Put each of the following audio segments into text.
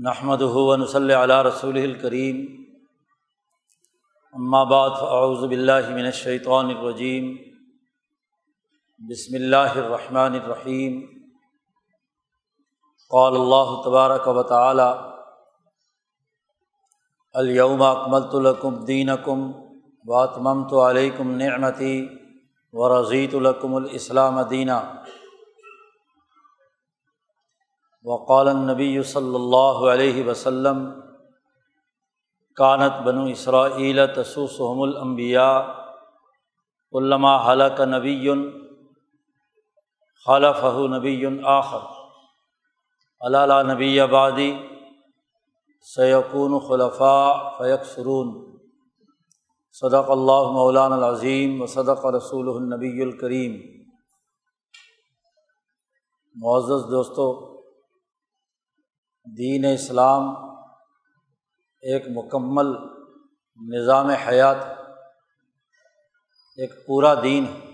نحمد ہُون صلی علیہ رسول الکریم بعد فاعوذ باللہ من الشیطان الرجیم بسم اللہ الرحمن الرحیم قال اللہ تبارک و تعالی الیوم اکملت لکم دینکم واتممت علیکم نعمتی ورضیت لکم الاسلام دینہ وقال نبی صلی اللہ علیہ وسلم، کانت بنو اسرائیل تسوسحم الانبیاء علامہ حلق نبی خلف نبی آخر۔ علّہ نبی آبادی سیقون خلفاء فیق سرون صدق اللہ مولان العظیم و صدق رسول النبی الکریم۔ معزز دوستوں دین اسلام ایک مکمل نظام حیات ایک پورا دین ہے۔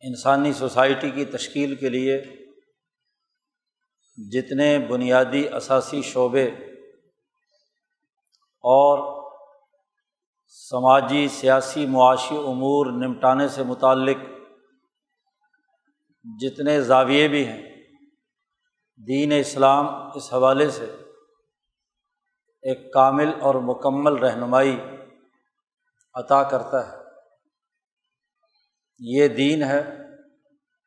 انسانی سوسائٹی کی تشکیل کے لیے جتنے بنیادی اثاثی شعبے اور سماجی سیاسی معاشی امور نمٹانے سے متعلق جتنے زاویے بھی ہیں دین اسلام اس حوالے سے ایک کامل اور مکمل رہنمائی عطا کرتا ہے۔ یہ دین ہے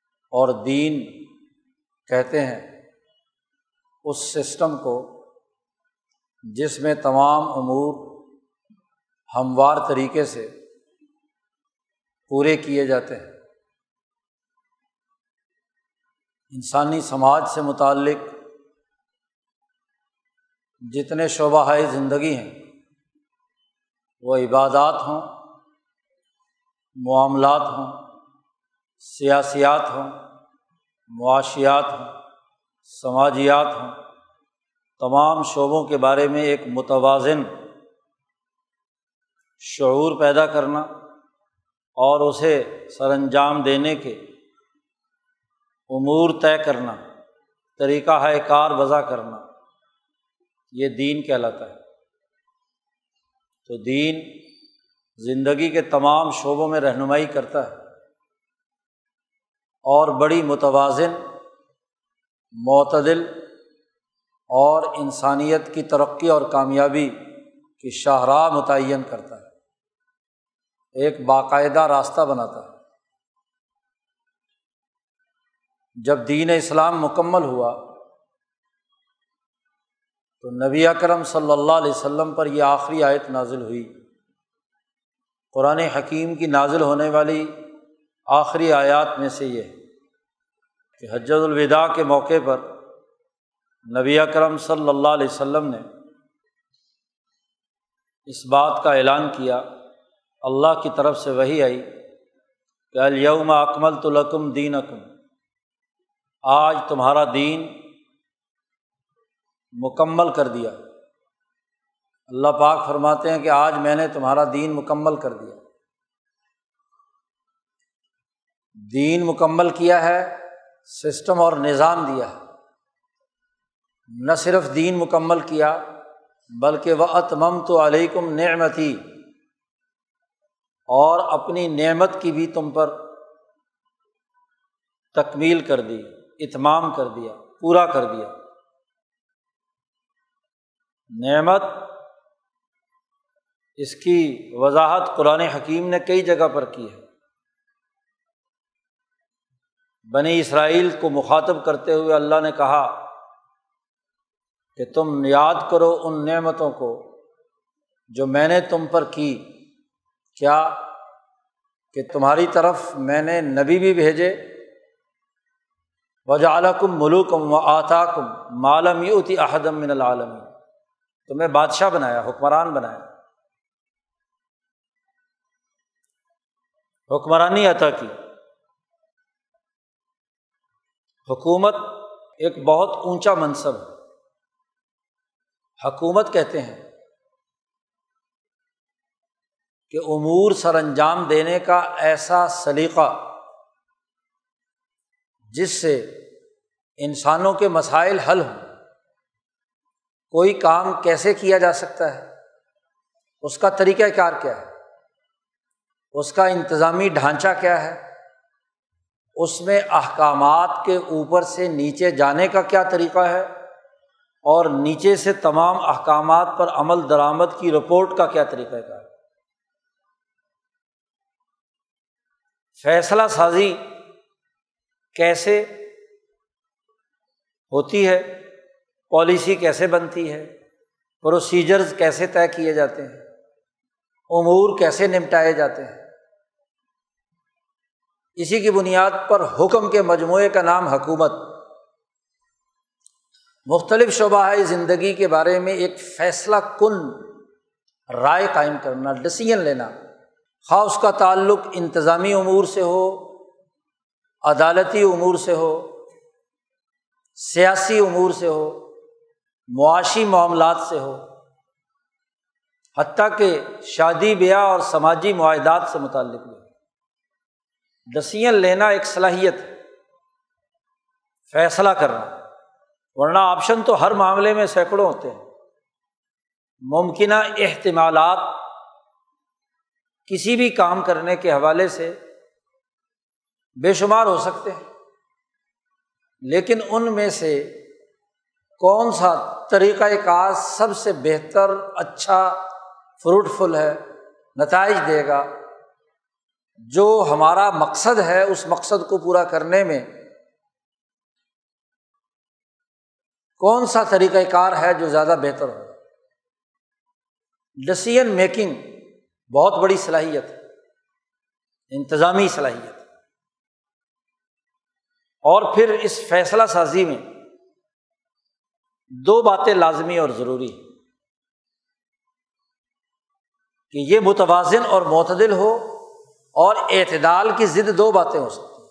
اور دین کہتے ہیں اس سسٹم کو جس میں تمام امور ہموار طریقے سے پورے کیے جاتے ہیں۔ انسانی سماج سے متعلق جتنے شعبہ زندگی ہیں، وہ عبادات ہوں، معاملات ہوں، سیاسیات ہوں، معاشیات ہوں، سماجیات ہوں، تمام شعبوں کے بارے میں ایک متوازن شعور پیدا کرنا اور اسے سر انجام دینے کے امور طے کرنا، طریقہ ہے کار وضع کرنا، یہ دین کہلاتا ہے۔ تو دین زندگی کے تمام شعبوں میں رہنمائی کرتا ہے۔ اور بڑی متوازن، معتدل اور انسانیت کی ترقی اور کامیابی کی شاہراہ متعین کرتا ہے۔ ایک باقاعدہ راستہ بناتا ہے۔ جب دین اسلام مکمل ہوا، تو نبی اکرم صلی اللہ علیہ وسلم پر یہ آخری آیت نازل ہوئی۔ قرآن حکیم کی نازل ہونے والی آخری آیات میں سے یہ کہ حجت الوداع کے موقع پر نبی اکرم صلی اللہ علیہ وسلم نے اس بات کا اعلان کیا۔ اللہ کی طرف سے وہی آئی کہ الیوم اکمل تو لکم دین اکم آج تمہارا دین مکمل کر دیا۔ اللہ پاک فرماتے ہیں کہ آج میں نے تمہارا دین مکمل کر دیا۔ دین مکمل کیا ہے، سسٹم اور نظام دیا ہے۔ نہ صرف دین مکمل کیا، بلکہ وہ اتمم تو علیکم نعمتی، اور اپنی نعمت کی بھی تم پر تکمیل کر دی۔ اتمام کر دیا، پورا کر دیا۔ نعمت، اس کی وضاحت قرآن حکیم نے کئی جگہ پر کی ہے۔ بنی اسرائیل کو مخاطب کرتے ہوئے اللہ نے کہا کہ تم یاد کرو ان نعمتوں کو جو میں نے تم پر کی۔ کیا کہ تمہاری طرف میں نے نبی بھی بھیجے؟ وجا کم ملوکم و آتا کم مالم یوتی احدم من العالم تمہیں بادشاہ بنایا، حکمران بنایا۔ حکمرانی عطا کی۔ حکومت ایک بہت اونچا منصب ہے۔ حکومت کہتے ہیں کہ امور سر انجام دینے کا ایسا سلیقہ جس سے انسانوں کے مسائل حل ہوں۔ کوئی کام کیسے کیا جا سکتا ہے؟ اس کا طریقہ کار کیا ہے؟ اس کا انتظامی ڈھانچہ کیا ہے؟ اس میں احکامات کے اوپر سے نیچے جانے کا کیا طریقہ ہے؟ اور نیچے سے تمام احکامات پر عمل درآمد کی رپورٹ کا کیا طریقہ کار؟ فیصلہ سازی کیسے ہوتی ہے پالیسی کیسے بنتی ہے پروسیجرز کیسے طے کیے جاتے ہیں، امور کیسے نمٹائے جاتے ہیں۔ اسی کی بنیاد پر حکم کے مجموعے کا نام حکومت۔ مختلف شعبہ زندگی کے بارے میں ایک فیصلہ کن رائے قائم کرنا ڈسیزن لینا، خواہ اس کا تعلق انتظامی امور سے ہو عدالتی امور سے ہو، سیاسی امور سے ہو، معاشی معاملات سے ہو، حتیٰ کہ شادی بیاہ اور سماجی معاہدات سے متعلق بھی ڈسیزن لینا ایک صلاحیت فیصلہ کرنا، ورنہ آپشن تو ہر معاملے میں سینکڑوں ہوتے ہیں۔ ممکنہ احتمالات کسی بھی کام کرنے کے حوالے سے بے شمار ہو سکتے ہیں۔ لیکن ان میں سے کون سا طریقۂ کار سب سے بہتر اچھا فروٹفل ہے، نتائج دے گا؟ جو ہمارا مقصد ہے اس مقصد کو پورا کرنے میں، کون سا طریقۂ کار ہے جو زیادہ بہتر ہو؟ ڈسیزن میکنگ بہت بڑی صلاحیت ہے، انتظامی صلاحیت اور پھر اس فیصلہ سازی میں دو باتیں لازمی اور ضروری کہ یہ متوازن اور معتدل ہو اور اعتدال کی ضد دو باتیں ہو سکتی ہیں۔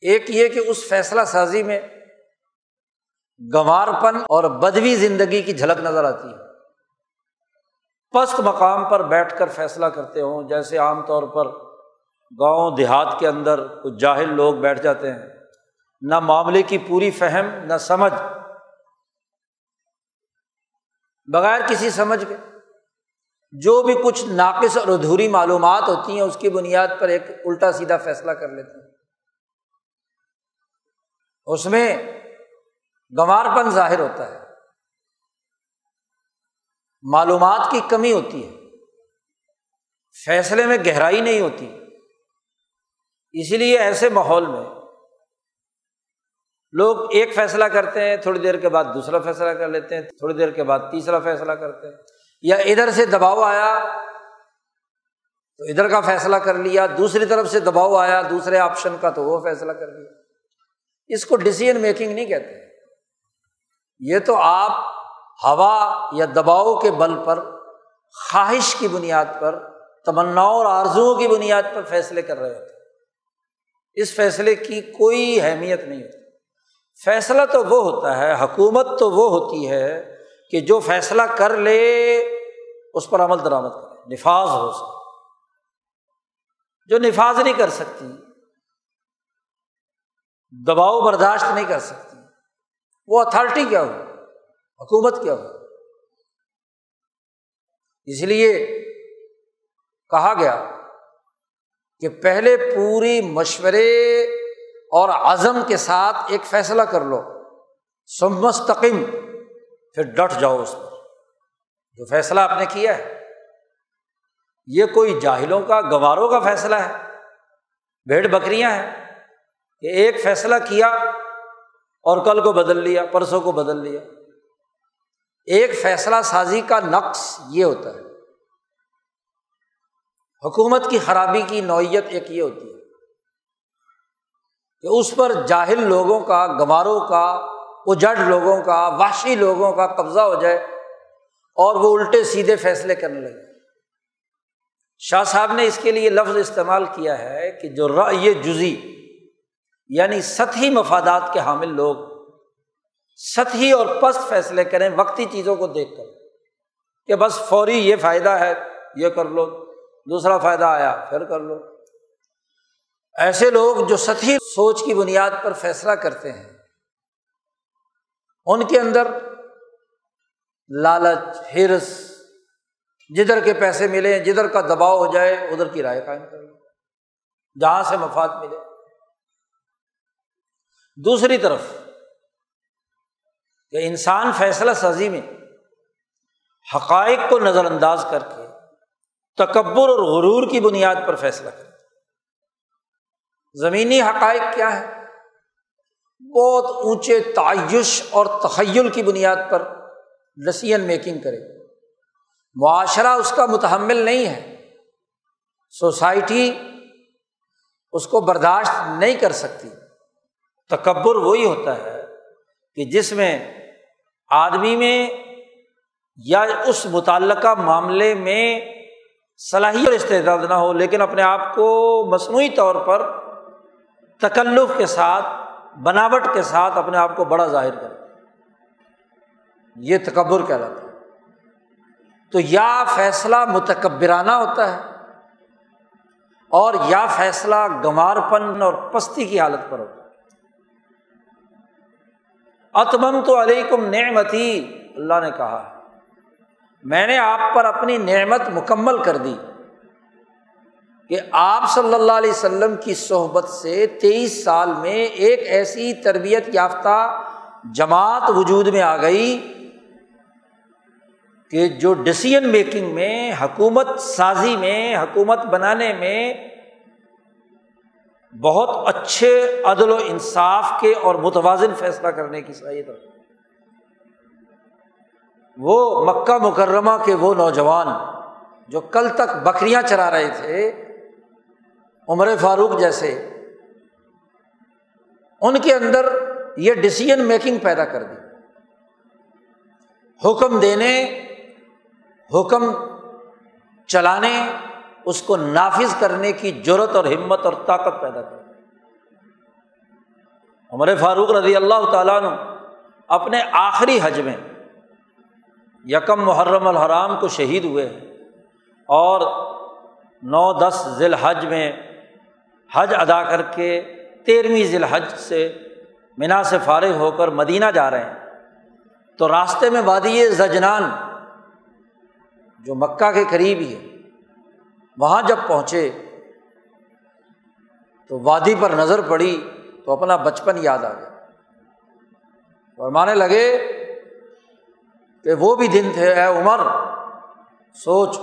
ایک یہ کہ اس فیصلہ سازی میں گنوار پن اور بدوی زندگی کی جھلک نظر آتی ہے۔ پست مقام پر بیٹھ کر فیصلہ کرتے ہوں، جیسے عام طور پر گاؤں دیہات کے اندر کچھ جاہل لوگ بیٹھ جاتے ہیں۔ نہ معاملے کی پوری فہم، نہ سمجھ۔ بغیر کسی سمجھ کے جو بھی کچھ ناقص اور ادھوری معلومات ہوتی ہیں، اس کی بنیاد پر ایک الٹا سیدھا فیصلہ کر لیتے ہیں۔ اس میں گنوار پن ظاہر ہوتا ہے۔ معلومات کی کمی ہوتی ہے۔ فیصلے میں گہرائی نہیں ہوتی۔ اسی لیے ایسے ماحول میں لوگ ایک فیصلہ کرتے ہیں، تھوڑی دیر کے بعد دوسرا فیصلہ کر لیتے ہیں، تھوڑی دیر کے بعد تیسرا فیصلہ کرتے ہیں۔ یا ادھر سے دباؤ آیا تو ادھر کا فیصلہ کر لیا، دوسری طرف سے دباؤ آیا، دوسرے آپشن کا تو وہ فیصلہ کر لیا۔ اس کو ڈسیزن میکنگ نہیں کہتے۔ یہ تو آپ ہوا یا دباؤ کے بل پر، خواہش کی بنیاد پر، تمناؤں اور آرزوؤں کی بنیاد پر فیصلے کر رہے ہوتے۔ اس فیصلے کی کوئی اہمیت نہیں ہوتی۔ فیصلہ تو وہ ہوتا ہے، حکومت تو وہ ہوتی ہے کہ جو فیصلہ کر لے، اس پر عمل درآمد کرے، نفاذ ہو سکے۔ جو نفاذ نہیں کر سکتی، دباؤ برداشت نہیں کر سکتی، وہ اتھارٹی کیا ہو؟ حکومت کیا ہو؟ اس لیے کہا گیا کہ پہلے پوری مشورے اور عزم کے ساتھ ایک فیصلہ کر لو۔ سمستقم پھر ڈٹ جاؤ اس پر۔ جو فیصلہ آپ نے کیا ہے، یہ کوئی جاہلوں کا، گواروں کا فیصلہ ہے۔ بھیڑ بکریاں ہیں۔ کہ ایک فیصلہ کیا اور کل کو بدل لیا، پرسوں کو بدل لیا۔ ایک فیصلہ سازی کا نقص یہ ہوتا ہے۔ حکومت کی خرابی کی نوعیت ایک یہ ہوتی ہے کہ اس پر جاہل لوگوں کا، گواروں کا، اجڑ لوگوں کا واشی لوگوں کا قبضہ ہو جائے اور وہ الٹے سیدھے فیصلے کرنے لگے۔ شاہ صاحب نے اس کے لیے لفظ استعمال کیا ہے کہ جو رأی جزی یعنی سطحی مفادات کے حامل لوگ، سطحی اور پست فیصلے کریں، وقتی چیزوں کو دیکھ کر کہ بس فوری یہ فائدہ ہے، یہ کر لو۔ دوسرا فائدہ آیا، پھر کر لو۔ ایسے لوگ جو سطحی سوچ کی بنیاد پر فیصلہ کرتے ہیں، ان کے اندر لالچ، ہرس، جدھر کے پیسے ملے جدھر کا دباؤ ہو جائے، ادھر کی رائے قائم کر لو جہاں سے مفاد ملے۔ دوسری طرف، کہ انسان فیصلہ سازی میں حقائق کو نظر انداز کر کے تکبر اور غرور کی بنیاد پر فیصلہ کرے زمینی حقائق کیا ہے بہت اونچے تعیش اور تخیل کی بنیاد پر ڈسیزن میکنگ کرے معاشرہ اس کا متحمل نہیں ہے۔ سوسائٹی اس کو برداشت نہیں کر سکتی۔ تکبر وہی ہوتا ہے کہ جس میں آدمی میں یا اس متعلقہ معاملے میں صلاحیت استعداد نہ ہو، لیکن اپنے آپ کو مصنوعی طور پر تکلف کے ساتھ، بناوٹ کے ساتھ اپنے آپ کو بڑا ظاہر کرے۔ یہ تکبر کہلاتا ہے۔ تو یا فیصلہ متکبرانہ ہوتا ہے اور یا فیصلہ گمار پن اور پستی کی حالت پر ہوتا ہے۔ اتمم تو علیکم نعمتی، اللہ نے کہا میں نے آپ پر اپنی نعمت مکمل کر دی کہ آپ صلی اللہ علیہ وسلم کی صحبت سے تیئیس سال میں ایک ایسی تربیت یافتہ جماعت وجود میں آ گئی کہ جو ڈسیزن میکنگ میں، حکومت سازی میں، حکومت بنانے میں بہت اچھے عدل و انصاف کے اور متوازن فیصلہ کرنے کی صلاحیت رکھتے وہ مکہ مکرمہ کے وہ نوجوان جو کل تک بکریاں چرا رہے تھے، عمر فاروق جیسے، ان کے اندر یہ ڈسیزن میکنگ پیدا کر دی۔ حکم دینے، حکم چلانے، اس کو نافذ کرنے کی ضرورت اور ہمت اور طاقت پیدا کر عمر فاروق رضی اللہ تعالیٰ نے اپنے آخری حج میں یکم محرم الحرام کو شہید ہوئے اور نو دس ذی الحج میں حج ادا کر کے تیرہویں ذی الحج سے مینا سے فارغ ہو کر مدینہ جا رہے ہیں۔ تو راستے میں وادی زجنان جو مکہ کے قریب ہی ہے، وہاں جب پہنچے تو وادی پر نظر پڑی تو اپنا بچپن یاد آ گیا۔ اور مانے لگے کہ وہ بھی دن تھے، اے عمر، سوچ۔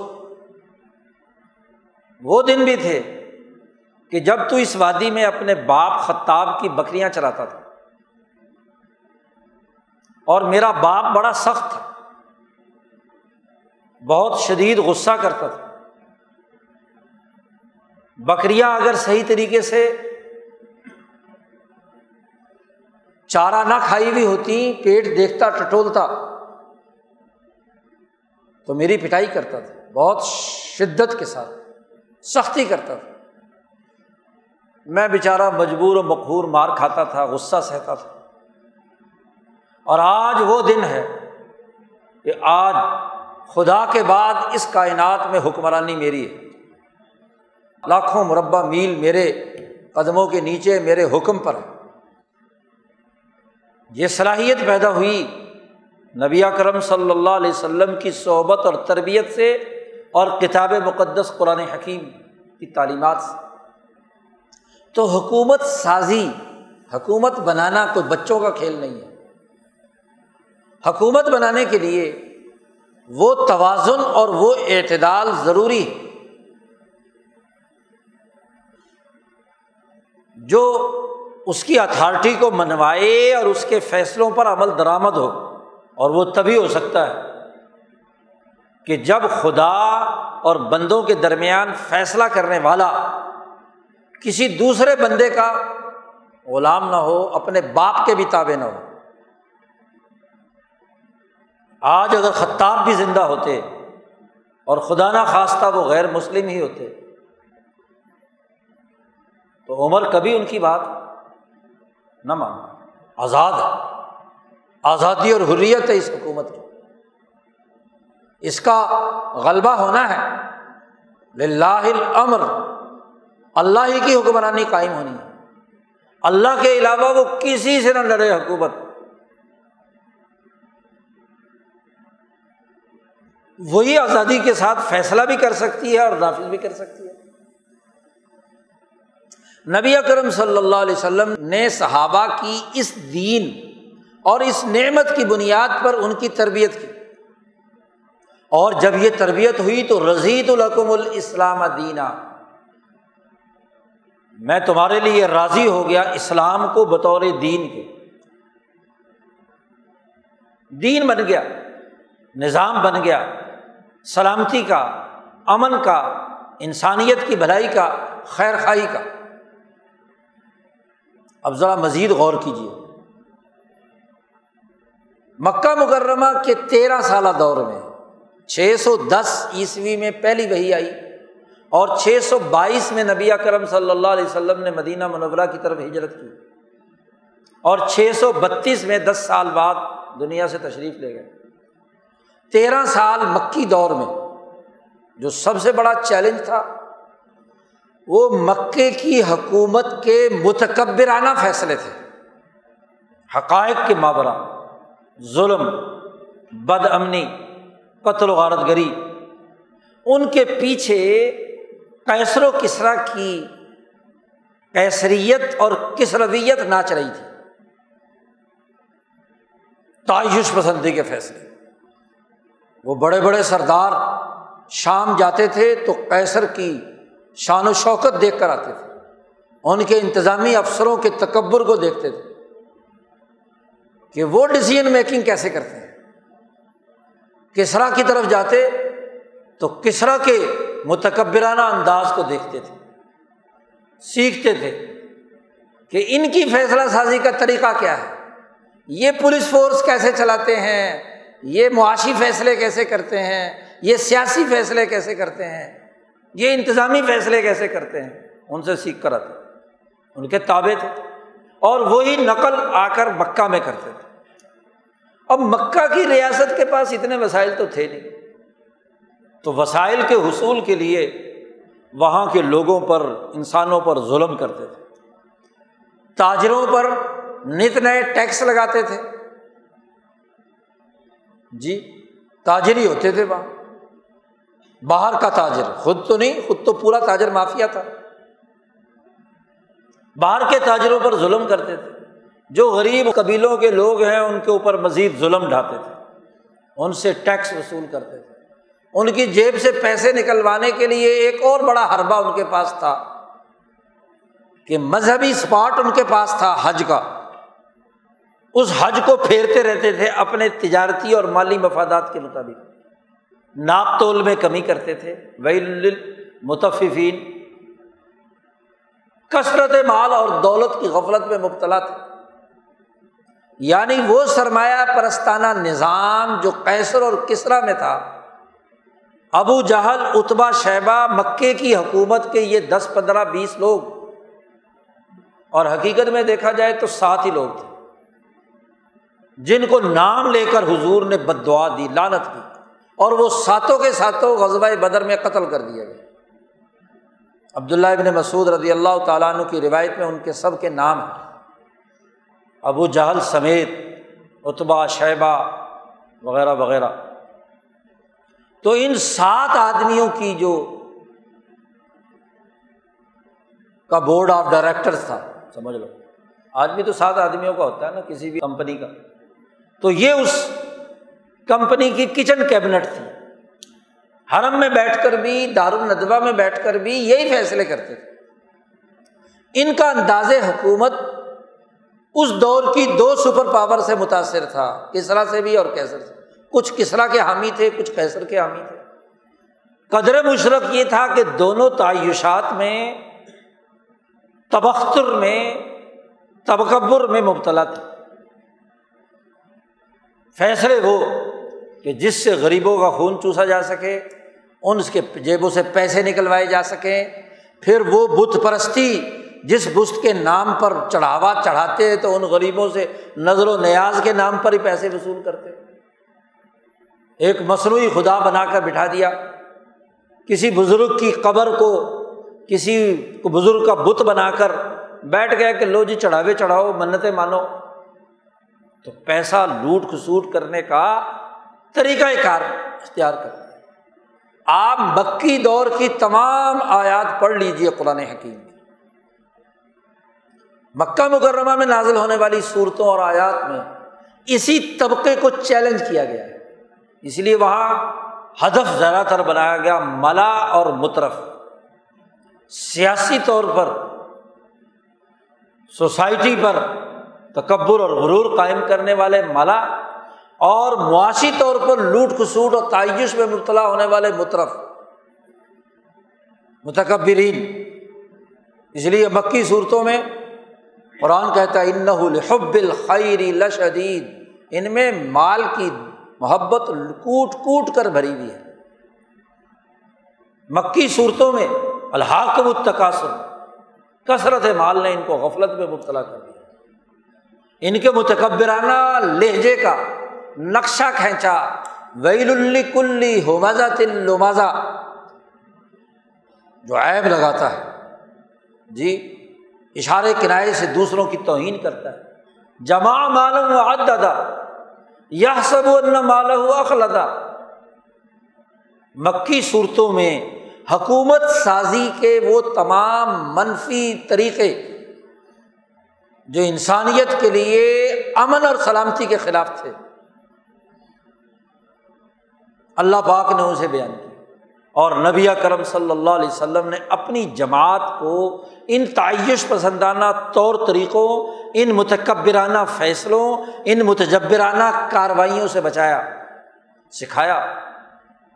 وہ دن بھی تھے کہ جب تو اس وادی میں اپنے باپ خطاب کی بکریاں چلاتا تھا۔ اور میرا باپ بڑا سخت تھا۔ بہت شدید غصہ کرتا تھا۔ بکریاں اگر صحیح طریقے سے چارہ نہ کھائی ہوئی ہوتی، پیٹ دیکھتا، ٹٹولتا۔ تو میری پٹائی کرتا تھا، بہت شدت کے ساتھ، سختی کرتا تھا۔ میں بےچارا مجبور و مقبور مار کھاتا تھا، غصہ سہتا تھا۔ اور آج وہ دن ہے کہ آج خدا کے بعد اس کائنات میں حکمرانی میری ہے۔ لاکھوں مربع میل میرے قدموں کے نیچے میرے حکم پر ہے۔ یہ صلاحیت پیدا ہوئی نبی کرم صلی اللہ علیہ وسلم کی صحبت اور تربیت سے اور کتاب مقدس قرآن حکیم کی تعلیمات سے۔ تو حکومت سازی، حکومت بنانا کوئی بچوں کا کھیل نہیں ہے۔ حکومت بنانے کے لیے وہ توازن اور وہ اعتدال ضروری ہے۔ جو اس کی اتھارٹی کو منوائے اور اس کے فیصلوں پر عمل درآمد ہو۔ اور وہ تبھی ہو سکتا ہے کہ جب خدا اور بندوں کے درمیان فیصلہ کرنے والا کسی دوسرے بندے کا غلام نہ ہو، اپنے باپ کے بھی تابے نہ ہو۔ آج اگر خطاب بھی زندہ ہوتے اور خدا نہ خواستہ وہ غیر مسلم ہی ہوتے، تو عمر کبھی ان کی بات نہ مان آزاد ہے۔ آزادی اور حریت ہے اس حکومت کی۔ اس کا غلبہ ہونا ہے۔ لاہ الامر۔ اللہ ہی کی حکمرانی قائم ہونی ہے۔ اللہ کے علاوہ وہ کسی سے نہ لڑے حکومت۔ وہی آزادی کے ساتھ فیصلہ بھی کر سکتی ہے اور نافذ بھی کر سکتی ہے۔ نبی اکرم صلی اللہ علیہ وسلم نے صحابہ کی اس دین اور اس نعمت کی بنیاد پر ان کی تربیت کی۔ اور جب یہ تربیت ہوئی تو رضیت الحکم الاسلام دینا۔ میں تمہارے لیے راضی ہو گیا اسلام کو بطور دین کے۔ دین بن گیا، نظام بن گیا، سلامتی کا، امن کا، انسانیت کی بھلائی کا، خیر خائی کا۔ اب ذرا مزید غور کیجیے مکہ مکرمہ کے تیرہ سالہ دور میں چھ سو دس عیسوی میں پہلی وہی آئی اور چھ سو بائیس میں نبی کرم صلی اللہ علیہ وسلم نے مدینہ منورہ کی طرف ہجرت کی اور چھ سو بتیس میں دس سال بعد دنیا سے تشریف لے گئے۔ تیرہ سال مکی دور میں جو سب سے بڑا چیلنج تھا، وہ مکے کی حکومت کے متکبرانہ فیصلے تھے، حقائق کے مابرہ ظلم، بد امنی، قتل و غارت گری ان کے پیچھے کیسر و کسرا کی کیسریت اور کسرویت ناچ رہی تھی۔ تعیش پسندی کے فیصلے۔ وہ بڑے بڑے سردار شام جاتے تھے تو کیسر کی شان و شوکت دیکھ کر آتے تھے۔ ان کے انتظامی افسروں کے تکبر کو دیکھتے تھے۔ کہ وہ ڈسیزن میکنگ کیسے کرتے ہیں؟ کسرا کی طرف جاتے تو کسرا کے متکبرانہ انداز کو دیکھتے تھے، سیکھتے تھے کہ ان کی فیصلہ سازی کا طریقہ کیا ہے؟ یہ پولیس فورس کیسے چلاتے ہیں؟ یہ معاشی فیصلے کیسے کرتے ہیں؟ یہ سیاسی فیصلے کیسے کرتے ہیں؟ یہ انتظامی فیصلے کیسے کرتے ہیں؟ ان سے سیکھ کر آتے ان کے تابے تھے اور وہی نقل آ کر مکہ میں کرتے تھے۔ اب مکہ کی ریاست کے پاس اتنے وسائل تو تھے نہیں۔ تو وسائل کے حصول کے لیے وہاں کے لوگوں پر، انسانوں پر ظلم کرتے تھے۔ تاجروں پر نت نئے ٹیکس لگاتے تھے۔ جی تاجر ہوتے تھے وہاں۔ باہر کا تاجر، خود تو نہیں، خود تو پورا تاجر مافیا تھا۔ باہر کے تاجروں پر ظلم کرتے تھے۔ جو غریب قبیلوں کے لوگ ہیں، ان کے اوپر مزید ظلم ڈھاتے تھے۔ ان سے ٹیکس وصول کرتے تھے۔ ان کی جیب سے پیسے نکلوانے کے لیے ایک اور بڑا حربہ ان کے پاس تھا کہ مذہبی اسپاٹ ان کے پاس تھا حج کا۔ اس حج کو پھیرتے رہتے تھے اپنے تجارتی اور مالی مفادات کے مطابق۔ ناپ تول میں کمی کرتے تھے۔ ویل متفقین کثرت مال اور دولت کی غفلت میں مبتلا تھے۔ یعنی وہ سرمایہ پرستانہ نظام جو کیسر اور کسرا میں تھا۔ ابو جہل اتبا شیبہ، مکے کی حکومت کے یہ دس، پندرہ، بیس لوگ۔ اور حقیقت میں دیکھا جائے تو سات ہی لوگ تھے۔ جن کو نام لے کر حضور نے بد دعا دی لانت کی۔ اور وہ ساتوں کے ساتوں غزبۂ بدر میں قتل کر دیا گیا۔ عبداللہ ابن مسعود رضی اللہ تعالیٰ عنہ کی روایت میں ان کے سب کے نام ہیں۔ ابو جہل سمیت اتبا شیبہ وغیرہ وغیرہ۔ تو ان سات آدمیوں کی جو کا بورڈ آف ڈائریکٹر تھا، سمجھ لو۔ آدمی تو سات آدمیوں کا ہوتا ہے نا، کسی بھی کمپنی کا۔ تو یہ اس کمپنی کی کچن کیبنٹ تھی۔ حرم میں بیٹھ کر بھی دارالندوا میں بیٹھ کر بھی یہی فیصلے کرتے تھے۔ ان کا انداز حکومت اس دور کی دو سپر پاور سے متاثر تھا، کسرا سے بھی اور کیسر سے۔ کچھ کسرا کے حامی تھے، کچھ کیسر کے حامی تھے۔ قدر مشرق یہ تھا کہ دونوں تعیشات میں، تبختر میں، تبکبر میں مبتلا تھے۔ فیصلے وہ کہ جس سے غریبوں کا خون چوسا جا سکے، ان کے جیبوں سے پیسے نکلوائے جا سکیں۔ پھر وہ بت پرستی جس بست کے نام پر چڑھاوا چڑھاتے تو ان غریبوں سے نظر و نیاز کے نام پر ہی پیسے وصول کرتے ایک مصنوعی خدا بنا کر بٹھا دیا۔ کسی بزرگ کی قبر کو، کسی بزرگ کا بت بنا کر بیٹھ گیا کہ لو جی چڑھاوے چڑھاؤ، منتیں مانو۔ تو پیسہ لوٹ کھسوٹ کرنے کا طریقۂ کار اختیار کر آپ مکی دور کی تمام آیات پڑھ لیجیے قرآن حکیم۔ مکہ مکرمہ میں نازل ہونے والی صورتوں اور آیات میں اسی طبقے کو چیلنج کیا گیا ہے۔ اس لیے وہاں ہدف زیادہ تر بنایا گیا، ملا اور مترف۔ سیاسی طور پر، سوسائٹی پر تکبر اور غرور قائم کرنے والے ملا اور معاشی طور پر لوٹ کسوٹ اور تعیش میں مبتلا ہونے والے مترف۔ متکبرین۔ اس لیے مکی صورتوں میں قرآن کہتا ہے ان الحب الخیر لشدید ان میں مال کی محبت کوٹ کوٹ کر بھری ہوئی ہے۔ مکی صورتوں میں الحاق متقاصر کثرت مال نے ان کو غفلت میں مبتلا کر دیا۔ ان کے متکبرانہ لہجے کا نقشہ کھینچا، ویل الکلی ہو تل جو عیب لگاتا ہے۔ جی اشارے کرائے سے دوسروں کی توہین کرتا ہے۔ جمع معلوم و عددا یہ سب مال اخلدا مکی صورتوں میں حکومت سازی کے وہ تمام منفی طریقے جو انسانیت کے لیے امن اور سلامتی کے خلاف تھے۔ اللہ پاک نے اسے بیان کیا۔ اور نبی کرم صلی اللہ علیہ وسلم نے اپنی جماعت کو ان تعیش پسندانہ طور طریقوں، ان متکبرانہ فیصلوں، ان متجبرانہ کاروائیوں سے بچایا، سکھایا۔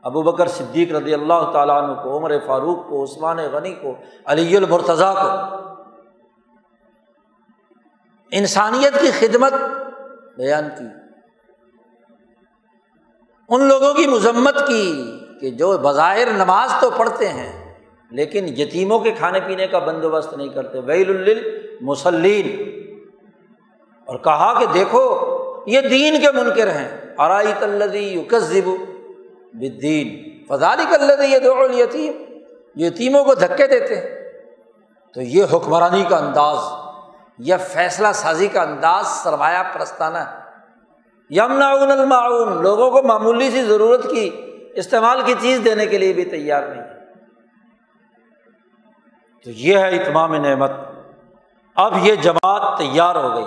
ابو بکر صدیق رضی اللہ تعالیٰ عنہ کو، عمر فاروق کو، عثمان غنی کو، علی المرتضیٰ کو۔ انسانیت کی خدمت بیان کی، ان لوگوں کی مذمت کی۔ کہ جو بظاہر نماز تو پڑھتے ہیں، لیکن یتیموں کے کھانے پینے کا بندوبست نہیں کرتے۔ ویل المسلین اور کہا کہ دیکھو، یہ دین کے منکر ہیں۔ ارائی کلدی یوکزب بدین فضالی کلدی یہ یتیم یتیموں کو دھکے دیتے ہیں۔ تو یہ حکمرانی کا انداز، یہ فیصلہ سازی کا انداز سرمایہ پرستانہ۔ ہے یمنا المعاون لوگوں کو معمولی سی ضرورت کی۔ استعمال کی چیز دینے کے لیے بھی تیار نہیں تو یہ ہے اتمام نعمت۔ اب یہ جماعت تیار ہو گئی۔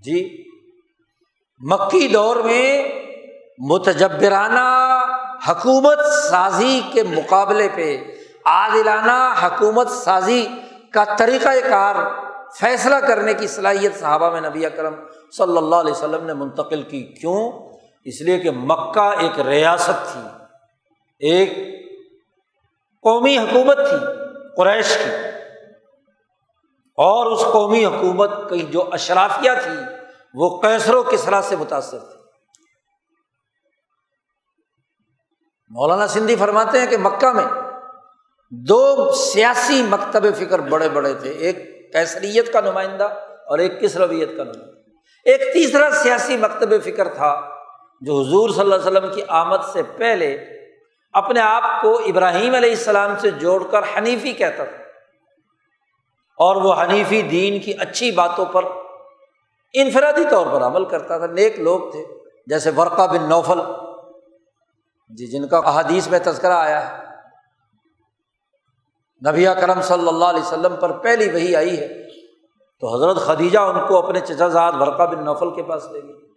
جی مکی دور میں متجبرانہ حکومت سازی کے مقابلے پہ، عادلانہ حکومت سازی کا طریقۂ کار فیصلہ کرنے کی صلاحیت صحابہ میں نبی اکرم صلی اللہ علیہ وسلم نے منتقل کی۔ کیوں؟ اس لیے کہ مکہ ایک ریاست تھی، ایک قومی حکومت تھی، قریش کی۔ اور اس قومی حکومت کی جو اشرافیہ تھی، وہ کیسر و کسرا سے متاثر تھی۔ مولانا سندھی فرماتے ہیں کہ مکہ میں دو سیاسی مکتب فکر بڑے بڑے تھے، ایک کیسریت کا نمائندہ اور ایک کسرویت کا نمائندہ۔ ایک تیسرا سیاسی مکتب فکر تھا جو حضور صلی اللہ علیہ وسلم کی آمد سے پہلے اپنے آپ کو ابراہیم علیہ السلام سے جوڑ کر حنیفی کہتا تھا۔ اور وہ حنیفی دین کی اچھی باتوں پر انفرادی طور پر عمل کرتا تھا۔ نیک لوگ تھے۔ جیسے ورقہ بن نوفل۔ جی جن کا احادیث میں تذکرہ آیا ہے۔ نبی کرم صلی اللہ علیہ وسلم پر پہلی وہی آئی ہے۔ تو حضرت خدیجہ ان کو اپنے چچا زاد ورقہ بن نوفل کے پاس لے گئی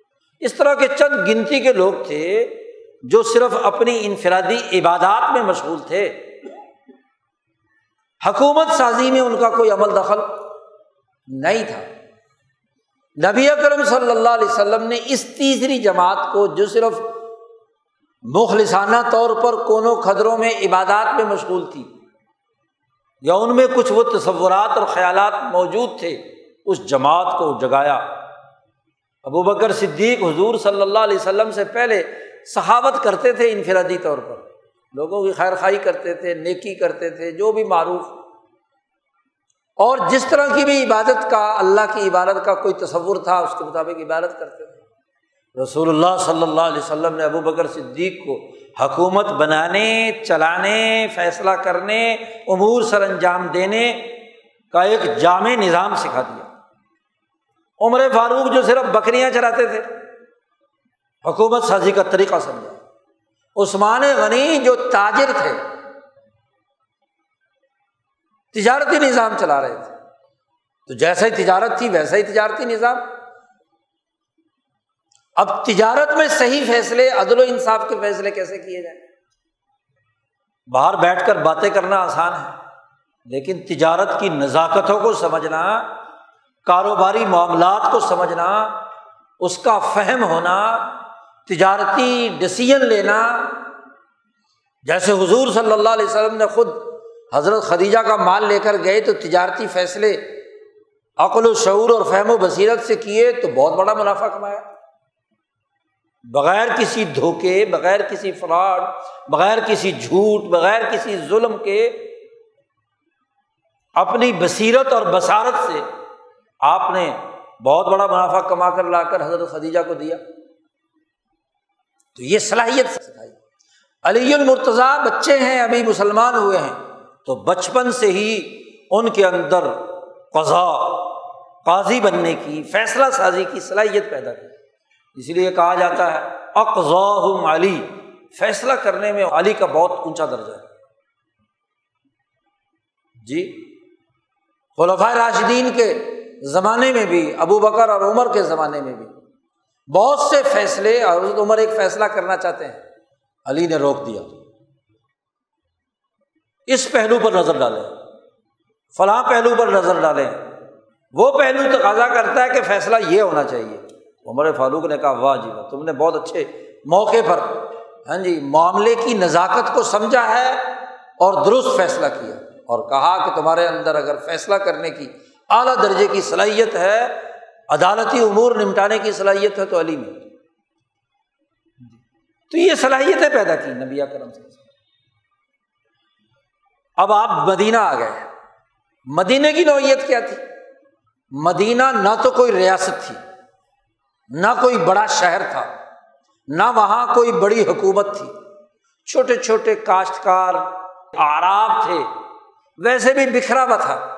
اس طرح کے چند گنتی کے لوگ تھے جو صرف اپنی انفرادی عبادات میں مشغول تھے۔ حکومت سازی میں ان کا کوئی عمل دخل نہیں تھا۔ نبی اکرم صلی اللہ علیہ وسلم نے اس تیسری جماعت کو جو صرف مخلصانہ طور پر کونوں کھدروں میں عبادات میں مشغول تھی یا ان میں کچھ وہ تصورات اور خیالات موجود تھے، اس جماعت کو جگایا۔ ابو بکر صدیق حضور صلی اللہ علیہ وسلم سے پہلے صحاوت کرتے تھے انفرادی طور پر۔ لوگوں کی خیر خائی کرتے تھے، نیکی کرتے تھے، جو بھی معروف۔ اور جس طرح کی بھی عبادت کا، اللہ کی عبادت کا کوئی تصور تھا، اس کے مطابق عبادت کرتے تھے۔ رسول اللہ صلی اللہ علیہ وسلم نے ابو بکر صدیق کو حکومت بنانے، چلانے، فیصلہ کرنے، امور سر انجام دینے کا ایک جامع نظام سکھا دیا۔ عمر فاروق جو صرف بکریاں چلاتے تھے۔ حکومت سازی کا طریقہ سمجھا۔ عثمان غنی جو تاجر تھے۔ تجارتی نظام چلا رہے تھے۔ تو جیسا ہی تجارت تھی ویسا ہی تجارتی نظام۔ اب تجارت میں صحیح فیصلے، عدل و انصاف کے فیصلے کیسے کیے جائیں؟ باہر بیٹھ کر باتیں کرنا آسان ہے، لیکن تجارت کی نزاکتوں کو سمجھنا کاروباری معاملات کو سمجھنا، اس کا فہم ہونا، تجارتی ڈسیزن لینا۔ جیسے حضور صلی اللہ علیہ وسلم نے خود حضرت خدیجہ کا مال لے کر گئے تو تجارتی فیصلے عقل و شعور اور فہم و بصیرت سے کیے تو بہت بڑا منافع کمایا۔ بغیر کسی دھوکے، بغیر کسی فراڈ، بغیر کسی جھوٹ، بغیر کسی ظلم کے اپنی بصیرت اور بصارت سے آپ نے بہت بڑا منافع کما کر لا کر حضرت خدیجہ کو دیا۔ تو یہ صلاحیت سکھائی علی المرتضیٰ بچے ہیں، ابھی مسلمان ہوئے ہیں۔ تو بچپن سے ہی ان کے اندر قضا، قاضی بننے کی، فیصلہ سازی کی صلاحیت پیدا کی۔ اس لیے کہا جاتا ہے اقضا علی۔ فیصلہ کرنے میں علی کا بہت اونچا درجہ ہے۔ جی خلفۂ راشدین کے زمانے میں بھی، ابو بکر اور عمر کے زمانے میں بھی۔ بہت سے فیصلے، اور عمر ایک فیصلہ کرنا چاہتے ہیں۔ علی نے روک دیا۔ اس پہلو پر نظر ڈالیں۔ فلاں پہلو پر نظر ڈالیں۔ وہ پہلو تقاضا کرتا ہے کہ فیصلہ یہ ہونا چاہیے۔ عمر فاروق نے کہا، واہ جی واہ، تم نے بہت اچھے موقع پر ہاں جی معاملے کی نزاکت کو سمجھا ہے اور درست فیصلہ کیا۔ اور کہا کہ تمہارے اندر اگر فیصلہ کرنے کی اعلیٰ درجے کی صلاحیت ہے، عدالتی امور نمٹانے کی صلاحیت ہے تو علی میں۔ تو یہ صلاحیتیں پیدا کی نبی کرم سے اب آپ مدینہ آ گئے۔ مدینے کی نوعیت کیا تھی؟ مدینہ نہ تو کوئی ریاست تھی، نہ کوئی بڑا شہر تھا، نہ وہاں کوئی بڑی حکومت تھی۔ چھوٹے چھوٹے کاشتکار، آراب تھے، ویسے بھی بکھرا ہوا تھا۔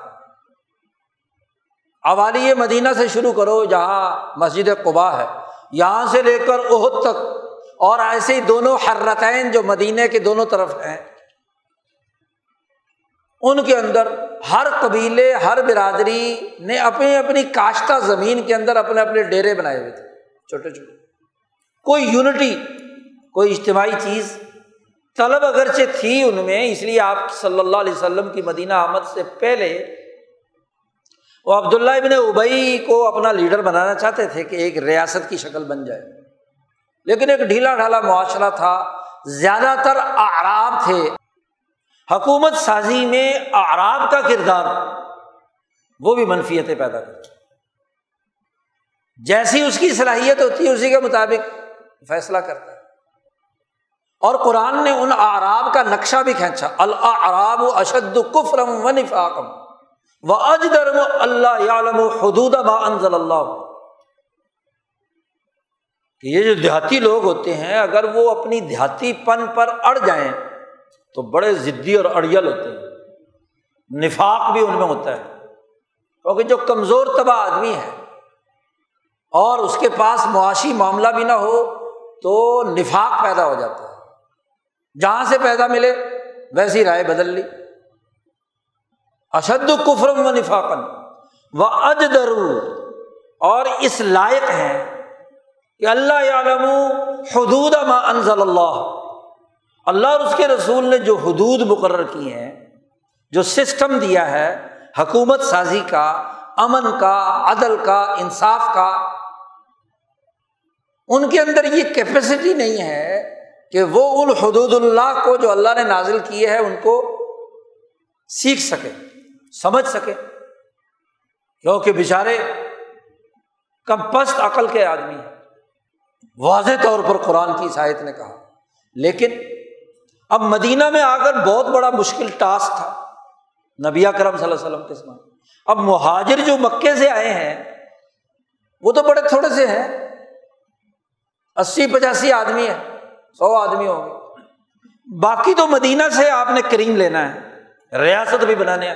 اوالی مدینہ سے شروع کرو جہاں مسجد قبا ہے۔ یہاں سے لے کر عہد تک۔ اور ایسے ہی دونوں حرتین جو مدینہ کے دونوں طرف ہیں، ان کے اندر ہر قبیلے، ہر برادری نے اپنی اپنی کاشتہ زمین کے اندر اپنے اپنے ڈیرے بنائے ہوئے تھے، چھوٹے چھوٹے۔ کوئی یونٹی، کوئی اجتماعی چیز، طلب اگرچہ تھی ان میں، اس لیے آپ صلی اللہ علیہ وسلم کی مدینہ آمد سے پہلے وہ عبداللہ ابن ابئی کو اپنا لیڈر بنانا چاہتے تھے کہ ایک ریاست کی شکل بن جائے۔ لیکن ایک ڈھیلا ڈھالا معاشرہ تھا، زیادہ تر آراب تھے۔ حکومت سازی میں آراب کا کردار، وہ بھی منفیتیں پیدا کرتی۔ جیسی اس کی صلاحیت ہوتی ہے اسی کے مطابق فیصلہ کرتا۔ ہے اور قرآن نے ان آراب کا نقشہ بھی کھینچا۔ الراب اشد کفرم و نفاقم و اجدرم اللہ عالم و حدود با انضل اللہ کہ یہ جو دیہاتی لوگ ہوتے ہیں، اگر وہ اپنی دیہاتی پن پر اڑ جائیں، تو بڑے ضدی اور اڑیل ہوتے ہیں۔ نفاق بھی ان میں ہوتا ہے۔ کیونکہ جو کمزور تباہ آدمی ہے، اور اس کے پاس معاشی معاملہ بھی نہ ہو، تو نفاق پیدا ہو جاتا ہے۔ جہاں سے پیدا ملے، ویسی رائے بدل لی۔ اشد کفرم و نفاقن و اج اور اس لائق ہے کہ اللہ عالم حدود ما انزل اللہ۔ اللہ اور اس کے رسول نے جو حدود مقرر کی ہیں، جو سسٹم دیا ہے، حکومت سازی کا، امن کا، عدل کا، انصاف کا، ان کے اندر یہ کیپیسٹی نہیں ہے کہ وہ ان حدود اللہ کو جو اللہ نے نازل کیے ہیں، ان کو سیکھ سکے۔ سمجھ سکے۔ کیونکہ بےچارے کم پست عقل کے آدمی ہیں۔ واضح طور پر قرآن کی ساحت نے کہا۔ لیکن اب مدینہ میں آ کر بہت بڑا مشکل ٹاسک تھا نبی کرم صلی اللہ علیہ وسلم کے ساتھ اب مہاجر جو مکے سے آئے ہیں، وہ تو بڑے تھوڑے سے ہیں۔ اسی پچاسی آدمی ہیں، سو آدمی ہوں گے۔ باقی تو مدینہ سے آپ نے کریم لینا ہے، ریاست بھی بنانے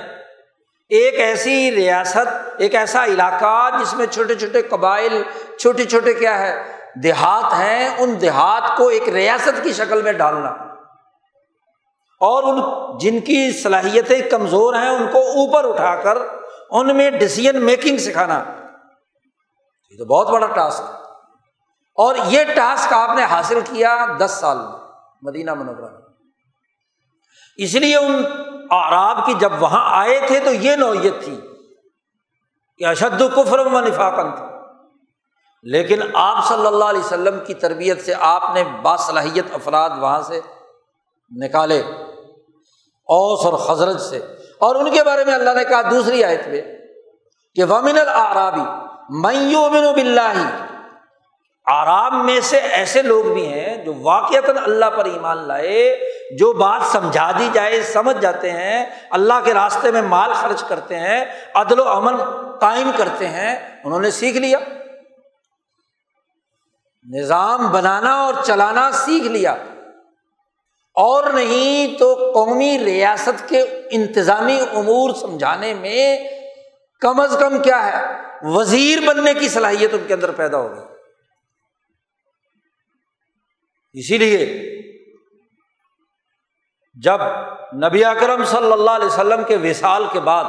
ایک ایسی ریاست، ایک ایسا علاقہ جس میں چھوٹے چھوٹے قبائل، چھوٹے چھوٹے کیا ہے، دیہات ہیں، ان دیہات کو ایک ریاست کی شکل میں ڈالنا۔ اور ان جن کی صلاحیتیں کمزور ہیں، ان کو اوپر اٹھا کر ان میں ڈسیزن میکنگ سکھانا۔ یہ تو بہت بڑا ٹاسک اور یہ ٹاسک آپ نے حاصل کیا دس سال میں، مدینہ منورہ میں۔ اس لیے ان آراب کی جب وہاں آئے تھے تو یہ نوعیت تھی کہ اشد کفر و نفاقن تھا لیکن آپ صلی اللہ علیہ وسلم کی تربیت سے آپ نے باصلاحیت افراد وہاں سے نکالے، اوس اور حضرت سے۔ اور ان کے بارے میں اللہ نے کہا دوسری آیت میں کہ ومن العرابی میو بن بلّہ آرام میں سے ایسے لوگ بھی ہیں جو واقعات اللہ پر ایمان لائے جو بات سمجھا دی جائے، سمجھ جاتے ہیں، اللہ کے راستے میں مال خرچ کرتے ہیں، عدل و امن قائم کرتے ہیں، انہوں نے سیکھ لیا۔ نظام بنانا اور چلانا سیکھ لیا۔ اور نہیں تو قومی ریاست کے انتظامی امور سمجھانے میں کم از کم کیا ہے؟ وزیر بننے کی صلاحیت ان کے اندر پیدا ہوگی اسی لیے جب نبی اکرم صلی اللہ علیہ وسلم کے وصال کے بعد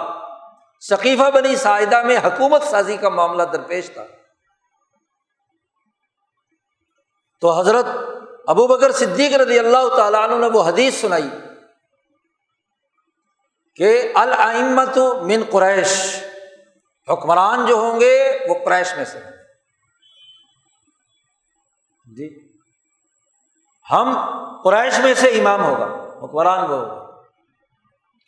ثقیفہ بنی سائدہ میں حکومت سازی کا معاملہ درپیش تھا، تو حضرت ابو بکر صدیق رضی اللہ تعالیٰ عنہ نے وہ حدیث سنائی کہ المت من قریش، حکمران جو ہوں گے وہ قریش میں سے جی ہم قریش میں سے امام ہوگا۔ حکمران وہ ہوگا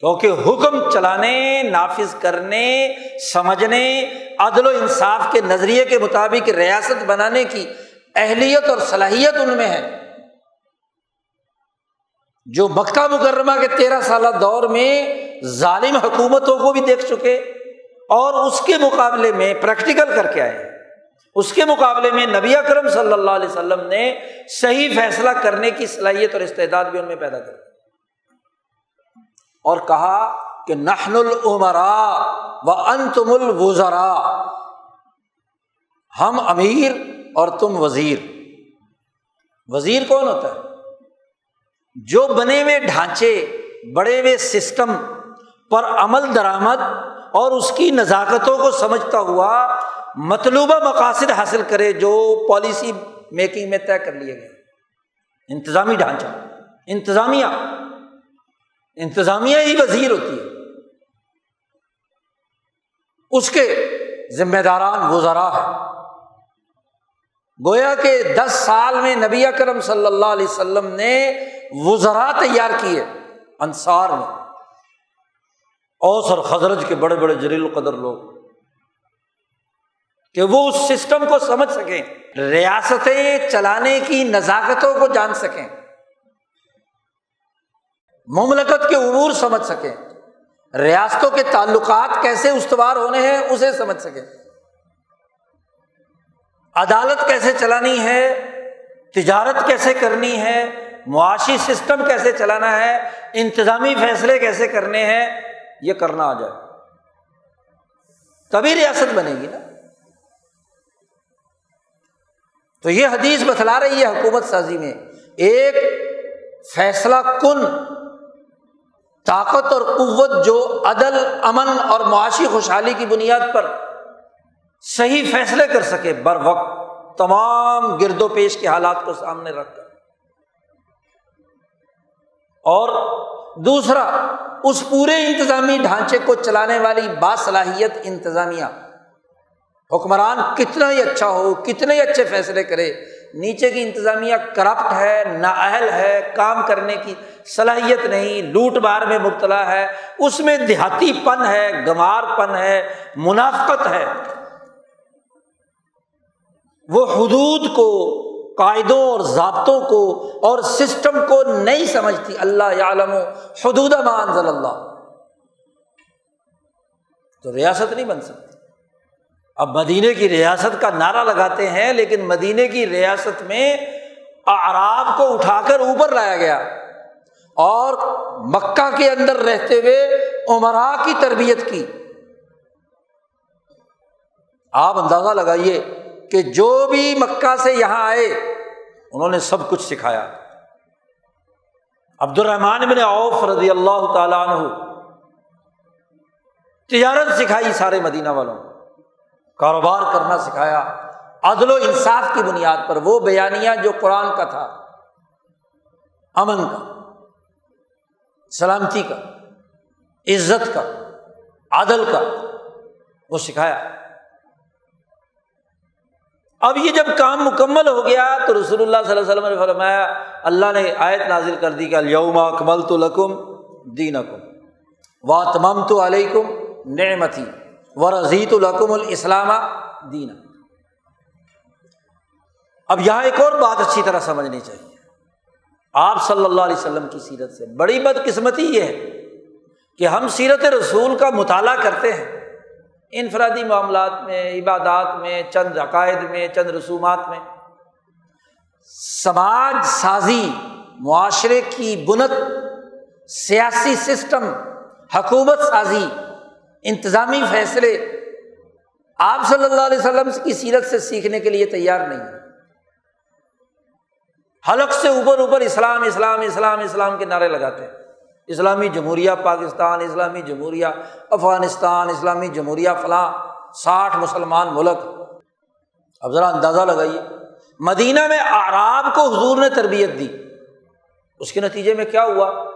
کیونکہ حکم چلانے، نافذ کرنے، سمجھنے، عدل و انصاف کے نظریے کے مطابق ریاست بنانے کی اہلیت اور صلاحیت ان میں ہے۔ جو مکہ مکرمہ کے تیرہ سالہ دور میں ظالم حکومتوں کو بھی دیکھ چکے اور اس کے مقابلے میں پریکٹیکل کر کے آئے۔ اس کے مقابلے میں نبی اکرم صلی اللہ علیہ وسلم نے صحیح فیصلہ کرنے کی صلاحیت اور استعداد بھی ان میں پیدا کر اور کہا کہ نحن العمرا و انتم الوزرا ہم امیر اور تم وزیر۔ وزیر کون ہوتا ہے؟ جو بنے ہوئے ڈھانچے، بڑے ہوئے سسٹم پر عمل درآمد اور اس کی نزاکتوں کو سمجھتا ہوا مطلوبہ مقاصد حاصل کرے جو پالیسی میکنگ میں طے کر لیے گئے۔ انتظامی ڈھانچہ، انتظامیہ۔ انتظامیہ ہی وزیر ہوتی ہے۔ اس کے ذمہ داران وزرا ہے گویا کہ دس سال میں نبی اکرم صلی اللہ علیہ وسلم نے وزرا تیار کیے انصار میں۔ اوس اور خزرج کے بڑے بڑے جلیل القدر لوگ۔ کہ وہ اس سسٹم کو سمجھ سکیں، ریاستیں چلانے کی نزاکتوں کو جان سکیں۔ مملکت کے امور سمجھ سکیں۔ ریاستوں کے تعلقات کیسے استوار ہونے ہیں، اسے سمجھ سکیں۔ عدالت کیسے چلانی ہے، تجارت کیسے کرنی ہے، معاشی سسٹم کیسے چلانا ہے، انتظامی فیصلے کیسے کرنے ہیں، یہ کرنا آ جائے۔ تبھی ریاست بنے گی نا۔ تو یہ حدیث بتلا رہی ہے حکومت سازی میں، ایک فیصلہ کن طاقت اور قوت جو عدل، امن اور معاشی خوشحالی کی بنیاد پر صحیح فیصلے کر سکے، بر وقت تمام گرد و پیش کے حالات کو سامنے رکھ کر۔ اور دوسرا، اس پورے انتظامی ڈھانچے کو چلانے والی باصلاحیت انتظامیہ۔ حکمران کتنا ہی اچھا ہو، کتنے ہی اچھے فیصلے کرے نیچے کی انتظامیہ کرپٹ ہے نااہل ہے، کام کرنے کی صلاحیت نہیں، لوٹ مار میں مبتلا ہے، اس میں دیہاتی پن ہے گمار پن ہے، منافقت ہے۔ وہ حدود کو، قاعدوں اور ضابطوں کو اور سسٹم کو نہیں سمجھتی۔ اللہ عالم و حدود اللہ۔ تو ریاست نہیں بن سکتی۔ اب مدینے کی ریاست کا نعرہ لگاتے ہیں، لیکن مدینے کی ریاست میں آراب کو اٹھا کر اوپر لایا گیا۔ اور مکہ کے اندر رہتے ہوئے عمرا کی تربیت کی۔ آپ اندازہ لگائیے کہ جو بھی مکہ سے یہاں آئے، انہوں نے سب کچھ سکھایا۔ عبد الرحمان بن عوف رضی اللہ تعالیٰ عنہ، تجارت سکھائی سارے مدینہ والوں۔ کاروبار کرنا سکھایا۔ عدل و انصاف کی بنیاد پر وہ بیانیہ جو قرآن کا تھا۔ امن کا، سلامتی کا، عزت کا، عدل کا، وہ سکھایا۔ اب یہ جب کام مکمل ہو گیا تو رسول اللہ صلی اللہ علیہ وسلم نے فرمایا، اللہ نے آیت نازل کر دی کہ یوما کمل تو لکم دین اکم تمام تو علیکم نعمتی۔ و رضیت الحکم الاسلام دین اب یہاں ایک اور بات اچھی طرح سمجھنی چاہیے۔ آپ صلی اللہ علیہ وسلم کی سیرت سے بڑی بدقسمتی یہ ہے کہ ہم سیرت رسول کا مطالعہ کرتے ہیں۔ انفرادی معاملات میں، عبادات میں، چند عقائد میں، چند رسومات میں۔ سماج سازی، معاشرے کی بنت، سیاسی سسٹم، حکومت سازی انتظامی فیصلے آپ صلی اللہ علیہ وسلم کی سیرت سے سیکھنے کے لیے تیار نہیں ہے حلق سے اوپر اوپر اسلام اسلام اسلام اسلام کے نعرے لگاتے ہیں۔ اسلامی جمہوریہ پاکستان، اسلامی جمہوریہ افغانستان، اسلامی جمہوریہ فلاں ساٹھ مسلمان ملک۔ اب ذرا اندازہ لگائیے۔ مدینہ میں آراب کو حضور نے تربیت دی۔ اس کے نتیجے میں کیا ہوا؟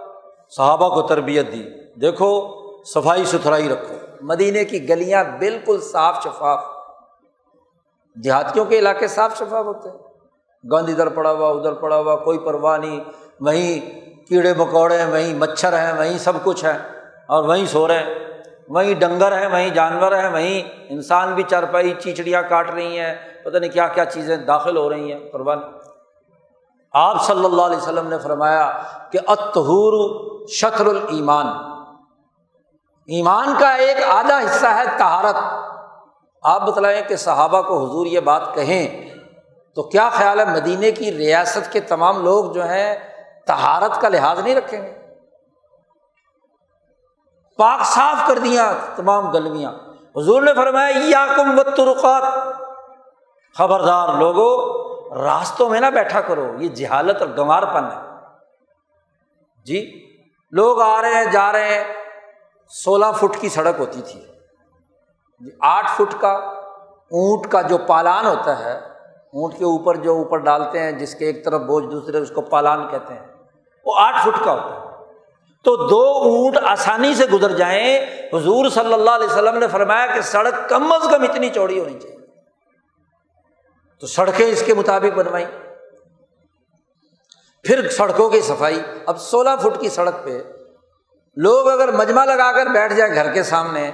صحابہ کو تربیت دی۔ دیکھو صفائی ستھرائی رکھو۔ مدینے کی گلیاں بالکل صاف شفاف۔ دیہاتیوں کے علاقے صاف شفاف ہوتے ہیں۔ گند ادھر پڑا ہوا، ادھر پڑا ہوا، کوئی پرواہ نہیں۔ وہیں کیڑے مکوڑے ہیں، وہیں مچھر ہیں، وہیں سب کچھ ہے اور وہیں سو رہے ہیں۔ وہیں ڈنگر ہیں، وہیں جانور ہیں، وہیں انسان بھی چرپائی، چیچڑیاں کاٹ رہی ہیں۔ پتہ نہیں کیا کیا چیزیں داخل ہو رہی ہیں، پرواہ آپ صلی اللہ علیہ وسلم نے فرمایا کہ اتہور شطر المان ایمان کا ایک آدھا حصہ ہے تہارت آپ بتلائیں کہ صحابہ کو حضور یہ بات کہیں تو کیا خیال ہے مدینے کی ریاست کے تمام لوگ جو ہیں تہارت کا لحاظ نہیں رکھیں گے؟ پاک صاف کر دیا تمام گلویاں۔ حضور نے فرمایا یا کم و ترقات خبردار لوگوں راستوں میں نہ بیٹھا کرو، یہ جہالت اور گنوار پن ہے۔ جی لوگ آ رہے ہیں، جا رہے ہیں۔ سولہ فٹ کی سڑک ہوتی تھی۔ آٹھ فٹ کا اونٹ کا جو پالان ہوتا ہے، اونٹ کے اوپر جو اوپر ڈالتے ہیں، جس کے ایک طرف بوجھ دوسرے اس کو پالان کہتے ہیں، وہ آٹھ فٹ کا ہوتا ہے۔ تو دو اونٹ آسانی سے گزر جائیں۔ حضور صلی اللہ علیہ وسلم نے فرمایا کہ سڑک کم از کم اتنی چوڑی ہونی چاہیے۔ تو سڑکیں اس کے مطابق بنوائی۔ پھر سڑکوں کی صفائی۔ اب سولہ فٹ کی سڑک پہ لوگ اگر مجمع لگا کر بیٹھ جائیں گھر کے سامنے،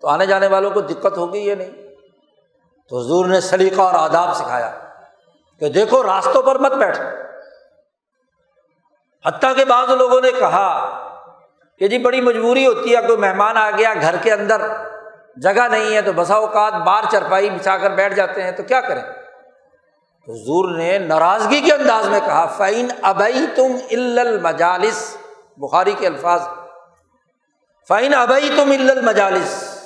تو آنے جانے والوں کو دقت ہوگی یا نہیں؟ تو حضور نے سلیقہ اور آداب سکھایا کہ دیکھو، راستوں پر مت بیٹھ۔ حتیٰ کے بعض لوگوں نے کہا کہ جی بڑی مجبوری ہوتی ہے، کوئی مہمان آ گیا گھر کے اندر، جگہ نہیں ہے تو بسا اوقات بار چرپائی بچھا کر بیٹھ جاتے ہیں، تو کیا کریں؟ حضور نے ناراضگی کے انداز میں کہا فعین ابئی تم المجالس بخاری کے الفاظ فعین ابئی تم المجالس،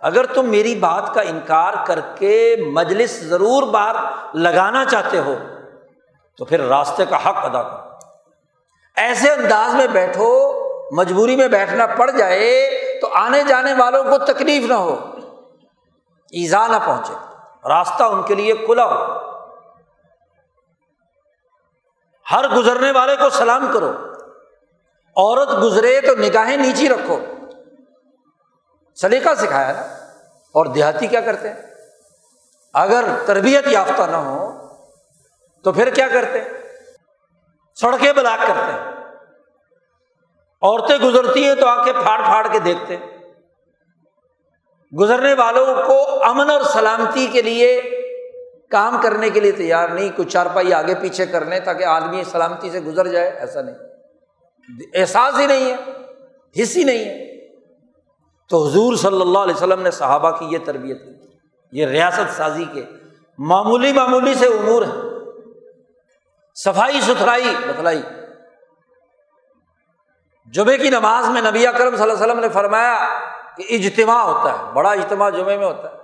اگر تم میری بات کا انکار کر کے مجلس ضرور باہر لگانا چاہتے ہو، تو پھر راستے کا حق ادا کرو۔ ایسے انداز میں بیٹھو، مجبوری میں بیٹھنا پڑ جائے تو آنے جانے والوں کو تکلیف نہ ہو۔ ایزا نہ پہنچے، راستہ ان کے لیے کھلا ہو۔ ہر گزرنے والے کو سلام کرو۔ عورت گزرے تو نگاہیں نیچی رکھو۔ سلیقہ سکھایا نا۔ اور دیہاتی کیا کرتے؟ ہیں اگر تربیت یافتہ نہ ہو تو پھر کیا کرتے؟ سڑکیں بلاک کرتے۔ ہیں عورتیں گزرتی ہیں تو آ کے پھاڑ پھاڑ کے دیکھتے۔ ہیں گزرنے والوں کو امن اور سلامتی کے لیے کام کرنے کے لیے تیار نہیں، کچھ چارپائی آگے پیچھے کر لیں تاکہ آدمی سلامتی سے گزر جائے، ایسا نہیں۔ احساس ہی نہیں ہے حص ہی نہیں ہے۔ تو حضور صلی اللہ علیہ وسلم نے صحابہ کی یہ تربیت کی، یہ ریاست سازی کے معمولی معمولی سے امور ہیں۔ صفائی ستھرائی، بتلائی۔ جمعے کی نماز میں نبی اکرم صلی اللہ علیہ وسلم نے فرمایا کہ اجتماع ہوتا ہے، بڑا اجتماع جمعے میں ہوتا ہے۔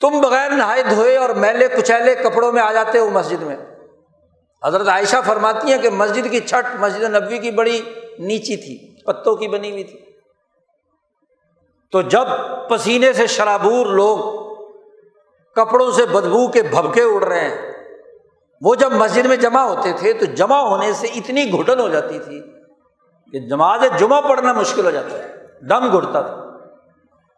تم بغیر نہائے دھوئے اور میلے کچیلے کپڑوں میں آ جاتے ہو مسجد میں۔ حضرت عائشہ فرماتی ہیں کہ مسجد کی چھٹ مسجد نبوی کی بڑی نیچی تھی، پتوں کی بنی ہوئی تھی۔ تو جب پسینے سے شرابور لوگ کپڑوں سے بدبو کے بھبکے اڑ رہے ہیں، وہ جب مسجد میں جمع ہوتے تھے تو جمع ہونے سے اتنی گھٹن ہو جاتی تھی کہ نماز جمعہ پڑھنا مشکل ہو جاتا ہے، دم گھٹتا تھا۔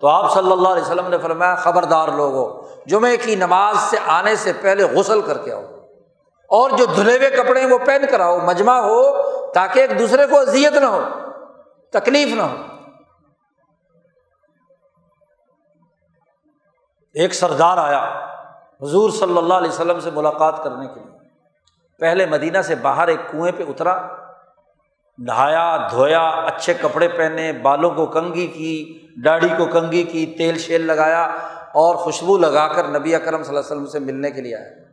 تو آپ صلی اللہ علیہ وسلم نے فرمایا، خبردار لوگ ہو جمعے کی نماز سے آنے سے پہلے غسل کر کے آؤ۔ اور جو دھلے ہوئے کپڑے ہیں وہ پہن کر آؤ، مجمع ہو تاکہ ایک دوسرے کو اذیت نہ ہو، تکلیف نہ ہو۔ ایک سردار آیا حضور صلی اللہ علیہ وسلم سے ملاقات کرنے کے لیے۔ پہلے مدینہ سے باہر ایک کنویں پہ اترا، نہایا، دھویا، اچھے کپڑے پہنے، بالوں کو کنگھی کی، داڑھی کو کنگھی کی، تیل شیل لگایا اور خوشبو لگا کر نبی اکرم صلی اللہ علیہ وسلم سے ملنے کے لیے آیا۔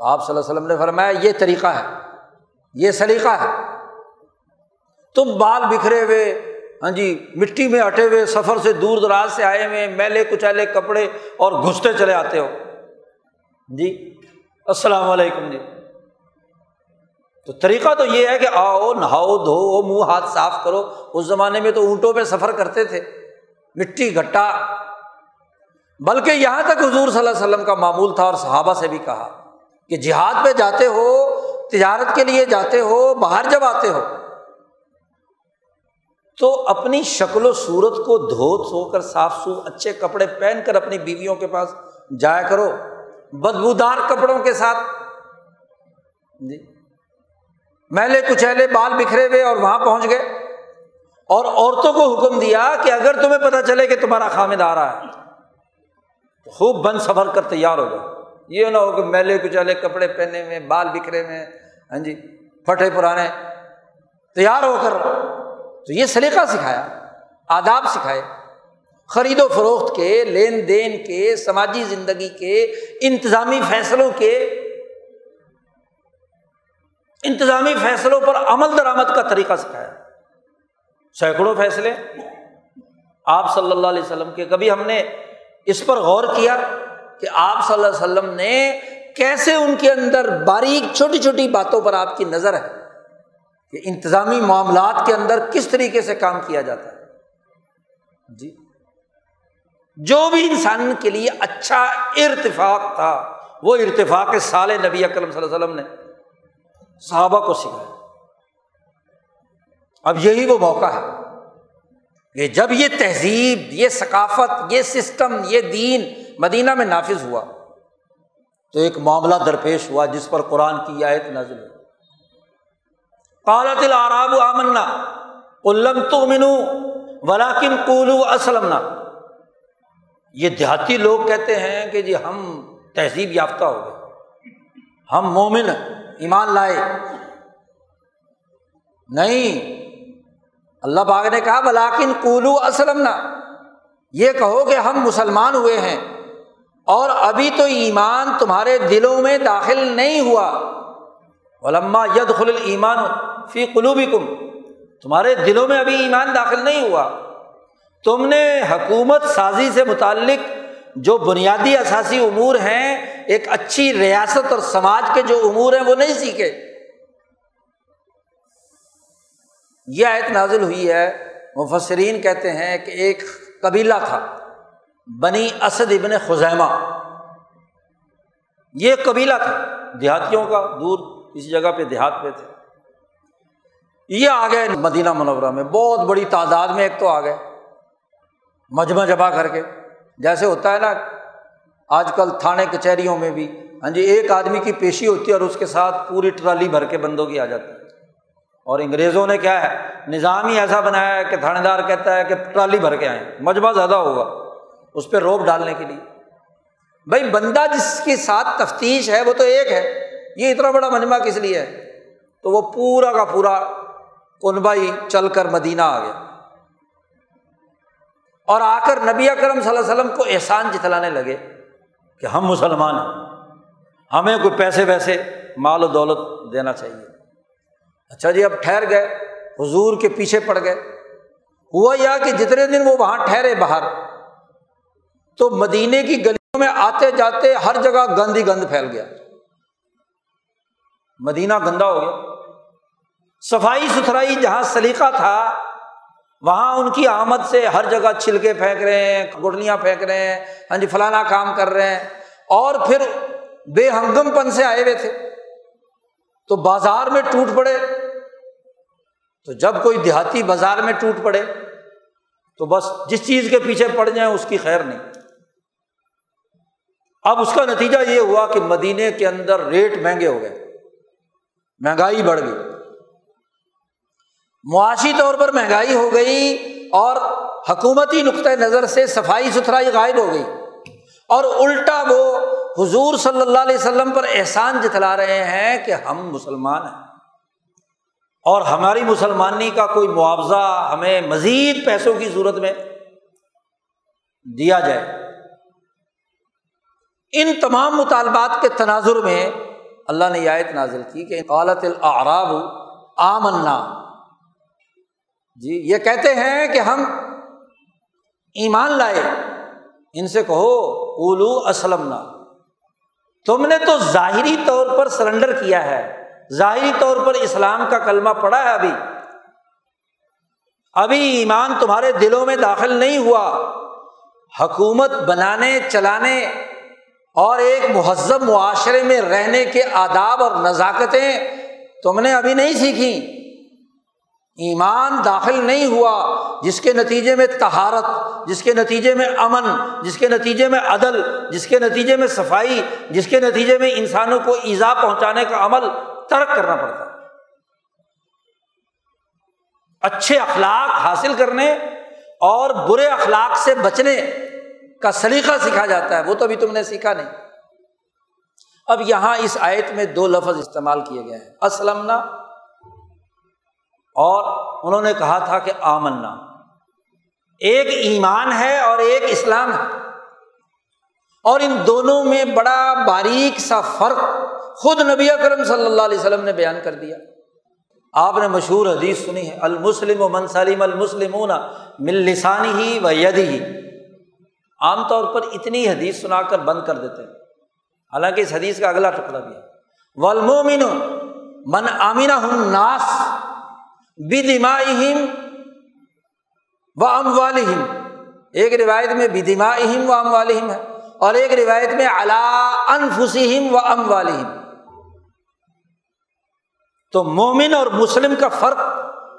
تو آپ صلی اللہ علیہ وسلم نے فرمایا، یہ طریقہ ہے، یہ سلیقہ ہے۔ تم بال بکھرے ہوئے ہاں جی مٹی میں اٹے ہوئے، سفر سے دور دراز سے آئے ہوئے، میلے کچالے کپڑے اور گھستے چلے آتے ہو۔ جی السلام علیکم جی۔ تو طریقہ تو یہ ہے کہ آؤ، نہاؤ، دھو، منہ، ہاتھ صاف کرو۔ اس زمانے میں تو اونٹوں پہ سفر کرتے تھے، مٹی گٹا بلکہ یہاں تک حضور صلی اللہ علیہ وسلم کا معمول تھا اور صحابہ سے بھی کہا۔ کہ جہاد پہ جاتے ہو، تجارت کے لیے جاتے ہو، باہر جب آتے ہو، تو اپنی شکل و صورت کو دھو سو کر، صاف سو، اچھے کپڑے پہن کر اپنی بیویوں کے پاس جایا کرو، بدبودار کپڑوں کے ساتھ۔ جی۔ میلے کچیلے بال بکھرے ہوئے اور وہاں پہنچ گئے، اور عورتوں کو حکم دیا کہ اگر تمہیں پتا چلے کہ تمہارا خامد آ رہا ہے، تو خوب بند سفر کر، تیار ہو جاؤ۔ یہ نہ ہو کہ میلے کچیلے کپڑے پہنے میں بال بکھرے میں ہاں جی پھٹے پرانے، تیار ہو کر۔ تو یہ سلیقہ سکھایا، آداب سکھائے، خرید و فروخت کے، لین دین کے، سماجی زندگی کے، انتظامی فیصلوں کے۔ انتظامی فیصلوں پر عمل درآمد کا طریقہ سکھایا۔ سینکڑوں فیصلے۔ آپ صلی اللہ علیہ وسلم کے، کبھی ہم نے اس پر غور کیا۔ کہ آپ صلی اللہ علیہ وسلم نے کیسے ان کے اندر باریک چھوٹی چھوٹی باتوں پر آپ کی نظر ہے کہ انتظامی معاملات کے اندر کس طریقے سے کام کیا جاتا ہے؟ جی۔ جو بھی انسان کے لیے اچھا ارتفاق تھا، وہ ارتفاق سال نبی اکرم صلی اللہ علیہ وسلم نے صحابہ کو سکھایا۔ اب یہی وہ موقع ہے کہ جب یہ تہذیب، یہ ثقافت، یہ سسٹم، یہ دین مدینہ میں نافذ ہوا۔ تو ایک معاملہ درپیش ہوا جس پر قرآن کی آیت نازل ہوئی۔ قالت العراب آمنا قلم تو منو ولاکن کولو اسلم یہ دیہاتی لوگ کہتے ہیں کہ جی ہم تہذیب یافتہ ہو گئے۔ ہم مومن ایمان لائے۔ نہیں، اللہ باغ نے کہا بلاکن کولو اسلم یہ کہو کہ ہم مسلمان ہوئے ہیں۔ اور ابھی تو ایمان تمہارے دلوں میں داخل نہیں ہوا۔ علما ید خل ایمان فی قلوبی کم تمہارے دلوں میں ابھی ایمان داخل نہیں ہوا۔ تم نے حکومت سازی سے متعلق جو بنیادی اثاثی امور ہیں، ایک اچھی ریاست اور سماج کے جو امور ہیں، وہ نہیں سیکھے۔ یہ آیت نازل ہوئی ہے۔ مفسرین کہتے ہیں کہ ایک قبیلہ تھا۔ بنی اسد ابن خزیمہ۔ یہ قبیلہ تھا، دیہاتیوں کا، دور کسی جگہ پہ دیہات پہ تھے۔ یہ آ گئے مدینہ منورہ میں، بہت بڑی تعداد میں ایک تو آ گئے۔ مجمع جمع کر کے، جیسے ہوتا ہے نا، آج کل تھانے کچہریوں میں بھی۔ ہاں جی ایک آدمی کی پیشی ہوتی ہے اور اس کے ساتھ پوری ٹرالی بھر کے بندوں کی آ جاتی ہے۔ اور انگریزوں نے کیا ہے نظام ہی ایسا بنایا ہے کہ تھانے دار کہتا ہے کہ ٹرالی بھر کے آئیں۔ مجمع زیادہ ہوگا۔ اس پہ روپ ڈالنے کے لیے۔ بھائی، بندہ جس کے ساتھ تفتیش ہے، وہ تو ایک ہے۔ یہ اتنا بڑا مجمع کس لیے ہے؟ تو وہ پورا کا پورا کنبائی چل کر مدینہ آ گیا۔ اور آ کر نبی اکرم صلی اللہ علیہ وسلم کو احسان جتلانے لگے کہ ہم مسلمان ہیں۔ ہمیں کوئی پیسے ویسے، مال و دولت دینا چاہیے۔ اچھا جی اب ٹھہر گئے۔ حضور کے پیچھے پڑ گئے۔ ہوا یا کہ جتنے دن وہ وہاں ٹھہرے باہر تو مدینے کی گلیوں میں آتے جاتے ہر جگہ گند ہی گند پھیل گیا۔ مدینہ گندا ہو گیا۔ صفائی ستھرائی جہاں سلیقہ تھا، وہاں ان کی آمد سے ہر جگہ چھلکے پھینک رہے ہیں گٹلیاں پھینک رہے ہیں ہاں جی فلانا کام کر رہے ہیں۔ اور پھر بے ہنگم پن سے آئے ہوئے تھے۔ تو بازار میں ٹوٹ پڑے۔ تو جب کوئی دیہاتی بازار میں ٹوٹ پڑے، تو بس جس چیز کے پیچھے پڑ جائیں اس کی خیر نہیں۔ اب اس کا نتیجہ یہ ہوا کہ مدینے کے اندر ریٹ مہنگے ہو گئے، مہنگائی بڑھ گئی۔ معاشی طور پر مہنگائی ہو گئی اور حکومتی نقطۂ نظر سے صفائی ستھرائی غائب ہو گئی۔ اور الٹا وہ حضور صلی اللہ علیہ وسلم پر احسان جتلا رہے ہیں کہ ہم مسلمان ہیں۔ اور ہماری مسلمانی کا کوئی معاوضہ ہمیں مزید پیسوں کی صورت میں دیا جائے۔ ان تمام مطالبات کے تناظر میں اللہ نے آیت نازل کی کہ قالت العراب آمنا۔ جی یہ کہتے ہیں کہ ہم ایمان لائے۔ ان سے کہو اولو اسلم تم نے تو ظاہری طور پر سرنڈر کیا ہے۔ ظاہری طور پر اسلام کا کلمہ پڑا ہے ابھی۔ ابھی ایمان تمہارے دلوں میں داخل نہیں ہوا۔ حکومت بنانے، چلانے اور ایک مہذب معاشرے میں رہنے کے آداب اور نزاکتیں تم نے ابھی نہیں سیکھی ایمان داخل نہیں ہوا، جس کے نتیجے میں تہارت جس کے نتیجے میں امن، جس کے نتیجے میں عدل، جس کے نتیجے میں صفائی، جس کے نتیجے میں انسانوں کو ایزا پہنچانے کا عمل ترک کرنا پڑتا۔ ہے اچھے اخلاق حاصل کرنے اور برے اخلاق سے بچنے کا سلیقہ سیکھا جاتا ہے، وہ تو ابھی تم نے سیکھا نہیں۔ اب یہاں اس آیت میں دو لفظ استعمال کیے گئے ہیں اسلم اور انہوں نے کہا تھا کہ آمنا۔ ایک ایمان ہے اور ایک اسلام ہے۔ اور ان دونوں میں بڑا باریک سا فرق خود نبی اکرم صلی اللہ علیہ وسلم نے بیان کر دیا۔ آپ نے مشہور حدیث سنی ہے، المسلم و منسلم المسلم مل لسانی ہی و یدی ہی عام طور پر اتنی حدیث سنا کر بند کر دیتے ہیں۔ حالانکہ اس حدیث کا اگلا ٹکڑا بھی ہے۔ ولمومن من آمینہ ہم ناس بدما و ام والم ایک روایت میں بدما اہم و ام والم ہے اور ایک روایت میں اللہ انفسم و ام والم تو مومن اور مسلم کا فرق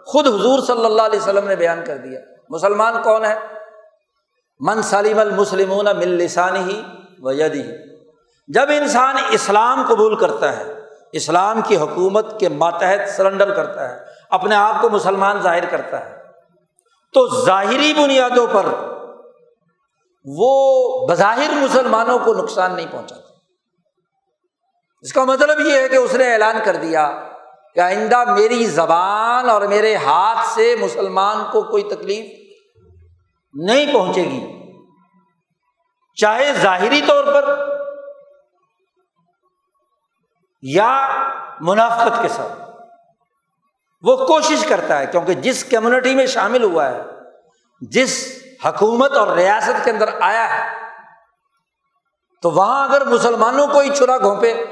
خود حضور صلی اللہ علیہ وسلم نے بیان کر دیا۔ مسلمان کون ہے؟ من سلیم المسلم مل لسانی ہی و یدی جب انسان اسلام قبول کرتا ہے، اسلام کی حکومت کے ماتحت سرنڈر کرتا ہے، اپنے آپ کو مسلمان ظاہر کرتا ہے، تو ظاہری بنیادوں پر وہ بظاہر مسلمانوں کو نقصان نہیں پہنچاتا۔ اس کا مطلب یہ ہے کہ اس نے اعلان کر دیا کہ آئندہ میری زبان اور میرے ہاتھ سے مسلمان کو کوئی تکلیف نہیں پہنچے گی۔ چاہے ظاہری طور پر یا منافقت کے ساتھ۔ وہ کوشش کرتا ہے کیونکہ جس کمیونٹی میں شامل ہوا ہے، جس حکومت اور ریاست کے اندر آیا ہے، تو وہاں اگر مسلمانوں کو ہی چھرا گھونپے،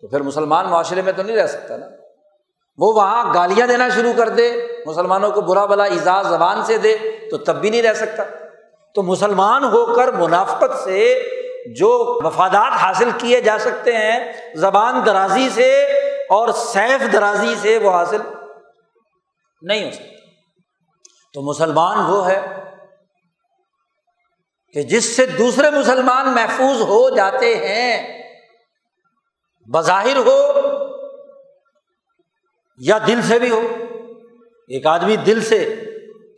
تو پھر مسلمان معاشرے میں تو نہیں رہ سکتا نا۔ وہ وہاں گالیاں دینا شروع کر دے، مسلمانوں کو برا بلا اعزاز زبان سے دے تو تب بھی نہیں رہ سکتا۔ تو مسلمان ہو کر منافقت سے جو مفادات حاصل کیے جا سکتے ہیں، زبان درازی سے اور سیف درازی سے وہ حاصل نہیں ہو سکتا۔ تو مسلمان وہ ہے کہ جس سے دوسرے مسلمان محفوظ ہو جاتے ہیں، بظاہر ہو یا دل سے بھی ہو۔ ایک آدمی دل سے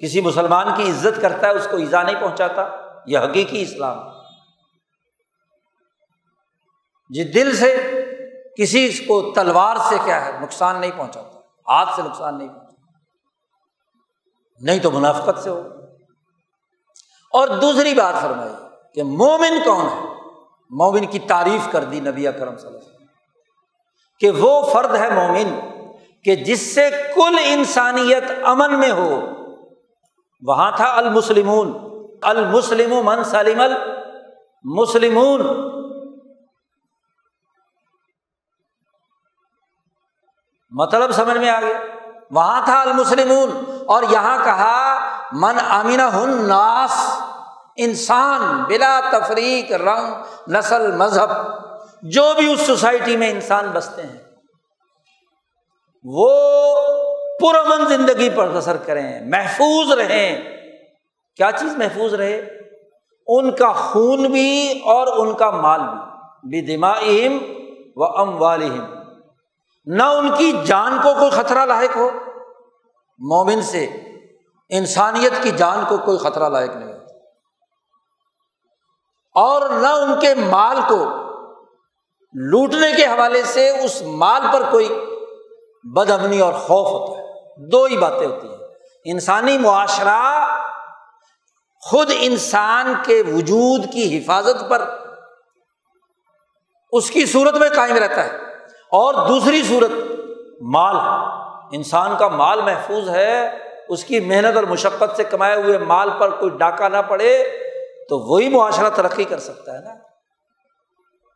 کسی مسلمان کی عزت کرتا ہے، اس کو ایزا نہیں پہنچاتا، یہ حقیقی اسلام جی دل سے کسی کو تلوار سے کیا ہے، نقصان نہیں پہنچاتا، ہاتھ سے نقصان نہیں پہنچاتا۔ نہیں تو منافقت سے ہو۔ اور دوسری بات فرمائی کہ مومن کون ہے؟ مومن کی تعریف کر دی نبی اکرم صلی اللہ علیہ وسلم۔ کہ وہ فرد ہے مومن کہ جس سے کل انسانیت امن میں ہو۔ وہاں تھا المسلمون، المسلم من سلیم المسلمون۔ مطلب سمجھ میں آ گیا۔ وہاں تھا المسلمون، اور یہاں کہا، من امین ہن ناس انسان بلا تفریق، رنگ، نسل، مذہب، جو بھی اس سوسائٹی میں انسان بستے ہیں، وہ پرامن زندگی پر بسر کریں، محفوظ رہیں۔ کیا چیز محفوظ رہے؟ ان کا خون بھی اور ان کا مال بھی۔ دماغ و ام والم نہ ان کی جان کو کوئی خطرہ لاحق ہو۔ مومن سے انسانیت کی جان کو کوئی خطرہ لاحق نہیں۔ ہوتا اور نہ ان کے مال کو لوٹنے کے حوالے سے اس مال پر کوئی بد امنی اور خوف ہوتا ہے۔ دو ہی باتیں ہوتی ہیں۔ انسانی معاشرہ خود انسان کے وجود کی حفاظت پر اس کی صورت میں قائم رہتا ہے اور دوسری صورت مال۔ انسان کا مال محفوظ ہے، اس کی محنت اور مشقت سے کمائے ہوئے مال پر کوئی ڈاکہ نہ پڑے تو وہی معاشرہ ترقی کر سکتا ہے نا۔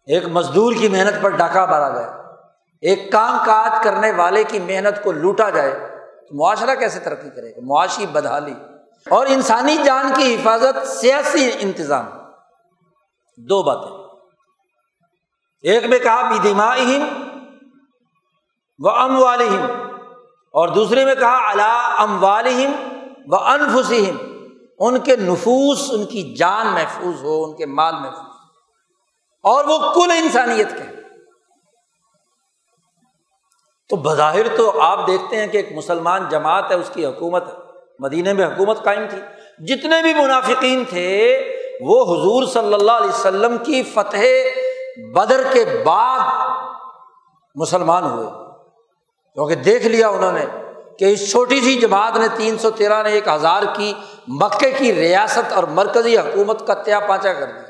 ایک مزدور کی محنت پر ڈاکہ مارا جائے، ایک کام کاج کرنے والے کی محنت کو لوٹا جائے تو معاشرہ کیسے ترقی کرے گا؟ معاشی بدحالی اور انسانی جان کی حفاظت سیاسی انتظام۔ دو باتیں۔ ایک میں کہا بھی و ام والم اور دوسرے میں کہا اللہ ام والم و انفسم ان کے نفوس، ان کی جان محفوظ ہو، ان کے مال محفوظ۔ اور وہ کل انسانیت کے تو بظاہر تو آپ دیکھتے ہیں کہ ایک مسلمان جماعت ہے، اس کی حکومت ہے مدینہ میں حکومت قائم تھی۔ جتنے بھی منافقین تھے، وہ حضور صلی اللہ علیہ وسلم کی فتح بدر کے بعد مسلمان ہوئے۔ کیونکہ دیکھ لیا انہوں نے کہ اس چھوٹی سی جماعت نے تین سو تیرہ نے ایک ہزار کی مکے کی ریاست اور مرکزی حکومت کا تیا پانچا کر دیا۔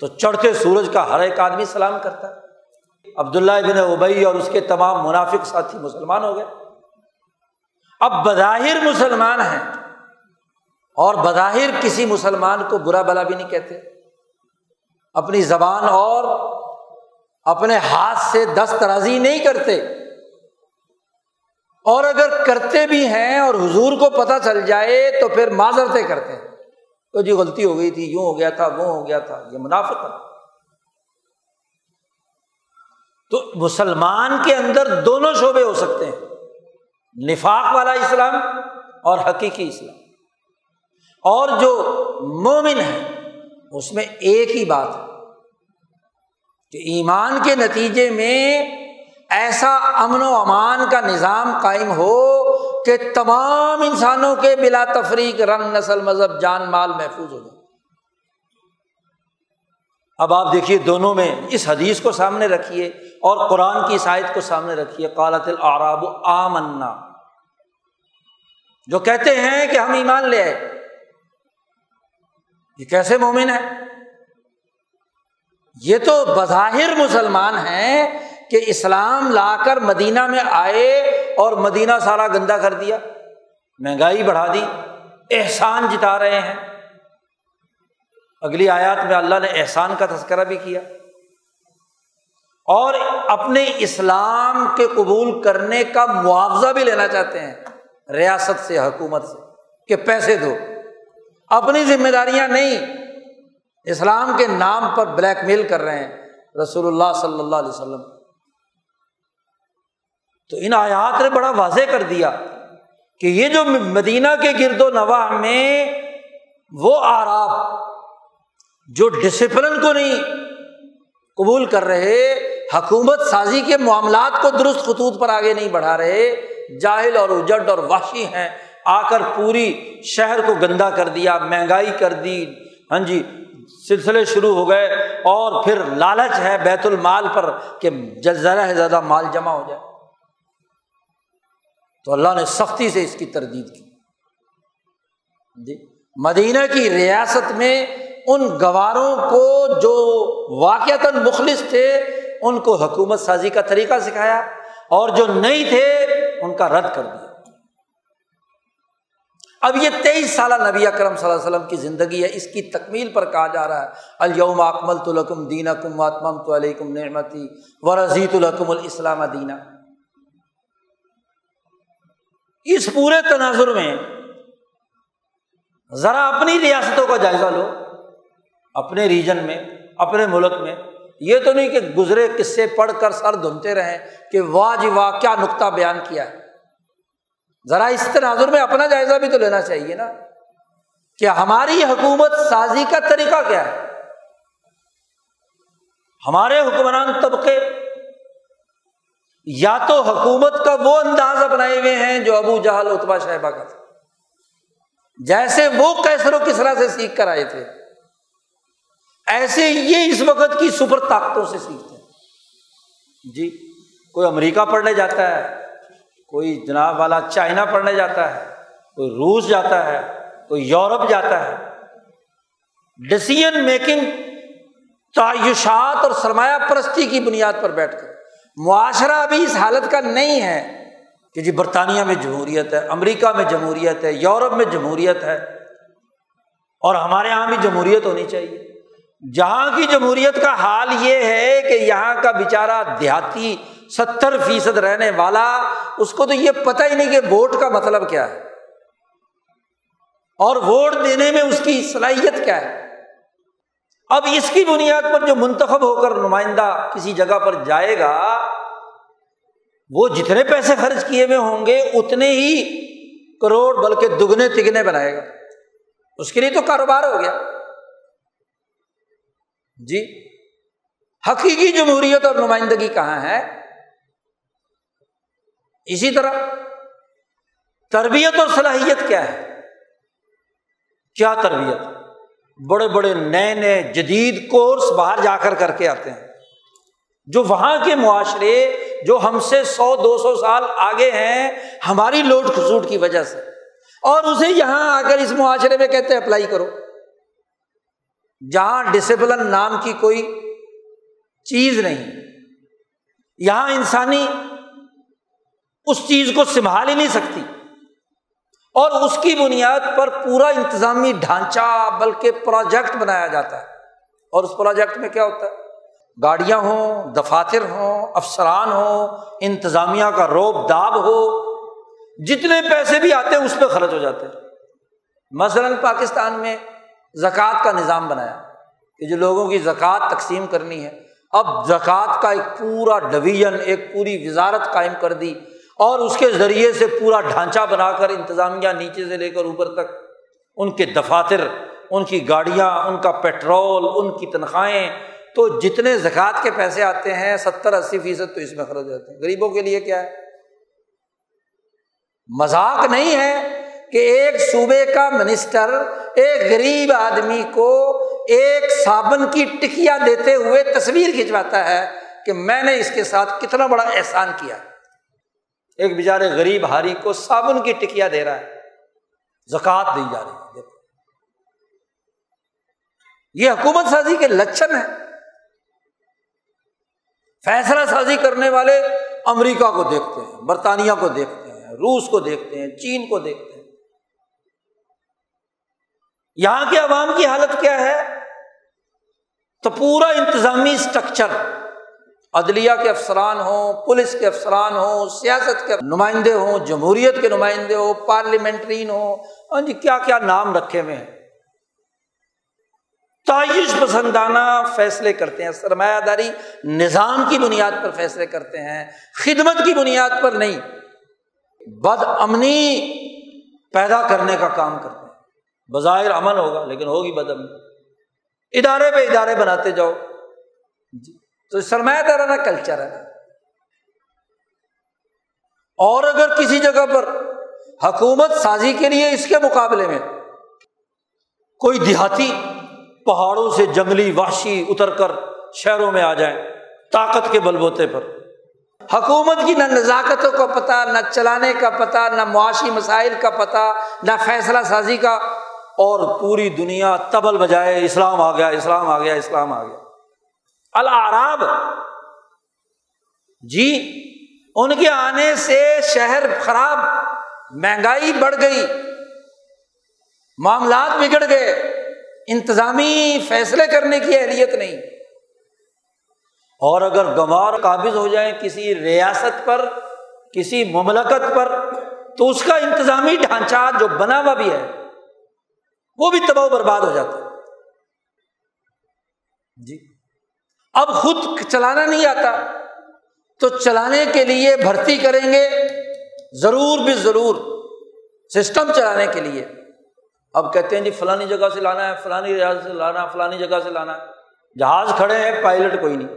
تو چڑھتے سورج کا ہر ایک آدمی سلام کرتا۔ ہے عبداللہ بن ابئی اور اس کے تمام منافق ساتھی مسلمان ہو گئے۔ اب بظاہر مسلمان ہیں اور بظاہر کسی مسلمان کو برا بلا بھی نہیں کہتے۔ اپنی زبان اور اپنے ہاتھ سے دسترازی نہیں کرتے۔ اور اگر کرتے بھی ہیں اور حضور کو پتہ چل جائے تو پھر معذرتیں کرتے ہیں۔ تو جی غلطی ہو گئی تھی، یوں ہو گیا تھا، وہ ہو گیا تھا، یہ منافق تو مسلمان کے اندر دونوں شعبے ہو سکتے ہیں۔ نفاق والا اسلام اور حقیقی اسلام۔ اور جو مومن ہے اس میں ایک ہی بات ہے کہ ایمان کے نتیجے میں ایسا امن و امان کا نظام قائم ہو کہ تمام انسانوں کے بلا تفریق رنگ، نسل، مذہب، جان، مال محفوظ ہو جائے۔ اب آپ دیکھیے دونوں میں اس حدیث کو سامنے رکھیے اور قرآن کی عیسائیت کو سامنے رکھیے، قالت العراب آمنا۔ جو کہتے ہیں کہ ہم ایمان لے آئے۔ یہ کیسے مومن ہے یہ تو بظاہر مسلمان ہیں کہ اسلام لا کر مدینہ میں آئے اور مدینہ سارا گندا کر دیا، مہنگائی بڑھا دی، احسان جتا رہے ہیں۔ اگلی آیات میں اللہ نے احسان کا تذکرہ بھی کیا۔ اور اپنے اسلام کے قبول کرنے کا معاوضہ بھی لینا چاہتے ہیں ریاست سے، حکومت سے، کہ پیسے دو۔ اپنی ذمہ داریاں نہیں، اسلام کے نام پر بلیک میل کر رہے ہیں رسول اللہ صلی اللہ علیہ وسلم۔ تو ان آیات نے بڑا واضح کر دیا کہ یہ جو مدینہ کے گرد و نواح میں وہ آراب جو ڈسپلن کو نہیں قبول کر رہے حکومت سازی کے معاملات کو درست خطوط پر آگے نہیں بڑھا رہے، جاہل اور اجڈ اور واشی ہیں۔ آ کر پوری شہر کو گندا کر دیا، مہنگائی کر دی۔ ہاں جی سلسلے شروع ہو گئے اور پھر لالچ ہے بیت المال پر کہ زیادہ سے زیادہ مال جمع ہو جائے۔ تو اللہ نے سختی سے اس کی تردید کی۔ جی مدینہ کی ریاست میں ان گواروں کو جو واقعات مخلص تھے ان کو حکومت سازی کا طریقہ سکھایا اور جو نہیں تھے، ان کا رد کر دیا۔ اب یہ تیئیس سالہ نبی اکرم صلی اللہ علیہ وسلم کی زندگی ہے، اس کی تکمیل پر کہا جا رہا ہے۔ الوم اکمل الکم دینا کم واتمم تو علیکم نعمتی و رضیت الاسلام دینا۔ اس پورے تناظر میں ذرا اپنی ریاستوں کا جائزہ لو، اپنے ریجن میں، اپنے ملک میں۔ یہ تو نہیں کہ گزرے قصے پڑھ کر سر دھنتے رہیں کہ واہ جی واہ، کیا نقطہ بیان کیا ہے۔ ذرا اس تناظر میں اپنا جائزہ بھی تو لینا چاہیے نا کہ ہماری حکومت سازی کا طریقہ کیا ہے۔ ہمارے حکمران طبقے یا تو حکومت کا وہ انداز اپنائے ہوئے ہیں جو ابو جہل اتبا شہبہ کا تھا۔ جیسے وہ کیسر و کسرا سے سیکھ کر آئے تھے۔ ایسے یہ اس وقت کی سپر طاقتوں سے سیکھتے ہیں۔ جی کوئی امریکہ پڑھنے جاتا ہے، کوئی جناب والا چائنا پڑھنے جاتا ہے، کوئی روس جاتا ہے، کوئی یورپ جاتا ہے۔ ڈسیزن میکنگ تعیشات اور سرمایہ پرستی کی بنیاد پر بیٹھ کر۔ معاشرہ ابھی اس حالت کا نہیں ہے کہ جی برطانیہ میں جمہوریت ہے، امریکہ میں جمہوریت ہے، یورپ میں جمہوریت ہے اور ہمارے یہاں بھی جمہوریت ہونی چاہیے۔ جہاں کی جمہوریت کا حال یہ ہے کہ یہاں کا بیچارہ دیہاتی ستر فیصد رہنے والا، اس کو تو یہ پتہ ہی نہیں کہ ووٹ کا مطلب کیا ہے۔ اور ووٹ دینے میں اس کی صلاحیت کیا ہے۔ اب اس کی بنیاد پر جو منتخب ہو کر نمائندہ کسی جگہ پر جائے گا، وہ جتنے پیسے خرچ کیے ہوئے ہوں گے، اتنے ہی کروڑ بلکہ دگنے تگنے بنائے گا۔ اس کے لیے تو کاروبار ہو گیا۔ جی؟ حقیقی جمہوریت اور نمائندگی کہاں ہے؟ اسی طرح تربیت اور صلاحیت کیا ہے؟ کیا تربیت؟ بڑے بڑے نئے نئے جدید کورس باہر جا کر کر کے آتے ہیں۔ جو وہاں کے معاشرے، جو ہم سے سو، دو سو سال آگے ہیں، ہماری لوٹ کھسوٹ کی وجہ سے۔ اور اسے یہاں آ کر اس معاشرے میں کہتے ہیں، اپلائی کرو۔ جہاں ڈسپلن نام کی کوئی چیز نہیں، یہاں انسانی اس چیز کو سنبھال ہی نہیں سکتی۔ اور اس کی بنیاد پر پورا انتظامی ڈھانچہ بلکہ پروجیکٹ بنایا جاتا ہے۔ اور اس پروجیکٹ میں کیا ہوتا ہے؟ گاڑیاں ہوں، دفاتر ہوں، افسران ہوں، انتظامیہ کا روب داب ہو، جتنے پیسے بھی آتے ہیں اس پہ خرچ ہو جاتے ہیں۔ مثلاً پاکستان میں زکوٰۃ کا نظام بنایا کہ جو لوگوں کی زکوٰۃ تقسیم کرنی ہے۔ اب زکوٰۃ کا ایک پورا ڈویژن، ایک پوری وزارت قائم کر دی اور اس کے ذریعے سے پورا ڈھانچہ بنا کر انتظامیہ نیچے سے لے کر اوپر تک ان کے دفاتر، ان کی گاڑیاں، ان کا پیٹرول، ان کی تنخواہیں، تو جتنے زکوٰۃ کے پیسے آتے ہیں، ستر اسی فیصد تو اس میں خرچ ہوتے ہیں۔ غریبوں کے لیے کیا ہے؟ مذاق نہیں ہے۔ کہ ایک صوبے کا منسٹر، ایک غریب آدمی کو ایک صابن کی ٹکیا دیتے ہوئے تصویر کھنچواتا ہے کہ میں نے اس کے ساتھ کتنا بڑا احسان کیا۔ ایک بیچارے غریب ہاری کو صابن کی ٹکیا دے رہا ہے زکات دی جا رہی ہے۔ یہ حکومت سازی کے لچھن ہے فیصلہ سازی کرنے والے امریکہ کو دیکھتے ہیں، برطانیہ کو دیکھتے ہیں، روس کو دیکھتے ہیں، چین کو دیکھتے ہیں۔ یہاں کے عوام کی حالت کیا ہے؟ تو پورا انتظامی اسٹرکچر عدلیہ کے افسران ہوں، پولیس کے افسران ہوں، سیاست کے نمائندے ہوں، جمہوریت کے نمائندے ہوں، پارلیمنٹرین ہوں ہاں جی کیا کیا نام رکھے ہوئے ہیں؟ تعیش پسندانہ فیصلے کرتے ہیں، سرمایہ داری نظام کی بنیاد پر فیصلے کرتے ہیں، خدمت کی بنیاد پر نہیں، بد امنی پیدا کرنے کا کام کرتے ہیں۔ بظاہر امن ہوگا، لیکن ہوگی بد امنی ادارے پہ ادارے بناتے جاؤ۔ جی۔ تو سرمایہ دارانہ کلچر ہے۔ اور اگر کسی جگہ پر حکومت سازی کے لیے اس کے مقابلے میں کوئی دیہاتی پہاڑوں سے جنگلی وحشی اتر کر شہروں میں آ جائیں طاقت کے بل بوتے پر، حکومت کی نہ نزاکتوں کا پتہ، نہ چلانے کا پتہ، نہ معاشی مسائل کا پتہ، نہ فیصلہ سازی کا اور پوری دنیا تبل بجائے اسلام آ گیا، اسلام آ گیا، اسلام آ گیا۔ العراب جی ان کے آنے سے شہر خراب، مہنگائی بڑھ گئی، معاملات بگڑ گئے، انتظامی فیصلے کرنے کی اہلیت نہیں۔ اور اگر گنوار قابض ہو جائیں کسی ریاست پر، کسی مملکت پر، تو اس کا انتظامی ڈھانچہ جو بنا ہوا بھی ہے وہ بھی تباہ برباد ہو جاتا جی۔ اب خود چلانا نہیں آتا، تو چلانے کے لیے بھرتی کریں گے ضرور بھی ضرور سسٹم چلانے کے لیے۔ اب کہتے ہیں جی فلانی جگہ سے لانا ہے، فلانی ریاض سے لانا ہے، فلانی جگہ سے لانا ہے۔ جہاز کھڑے ہیں، پائلٹ کوئی نہیں۔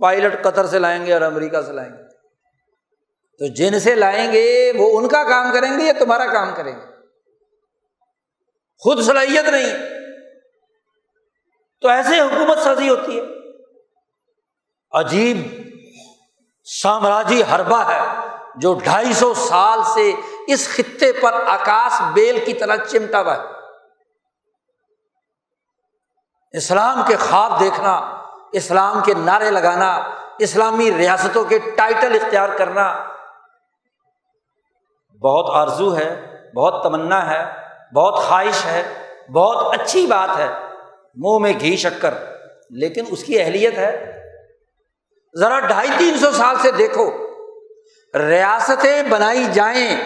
پائلٹ قطر سے لائیں گے اور امریکہ سے لائیں گے۔ تو جن سے لائیں گے، وہ ان کا کام کریں گے یا تمہارا کام کریں گے؟ خود صلاحیت نہیں۔ تو ایسے حکومت سازی ہوتی ہے۔ عجیب سامراجی حربہ ہے جو ڈھائی سو سال سے اس خطے پر آکاش بیل کی طرح چمٹا ہوا ہے۔ اسلام کے خواب دیکھنا، اسلام کے نعرے لگانا، اسلامی ریاستوں کے ٹائٹل اختیار کرنا۔ بہت آرزو ہے، بہت تمنا ہے۔ بہت خواہش ہے، بہت اچھی بات ہے، منہ میں گھی شکر، لیکن اس کی اہلیت ہے۔ ذرا ڈھائی تین سو سال سے دیکھو، ریاستیں بنائی جائیں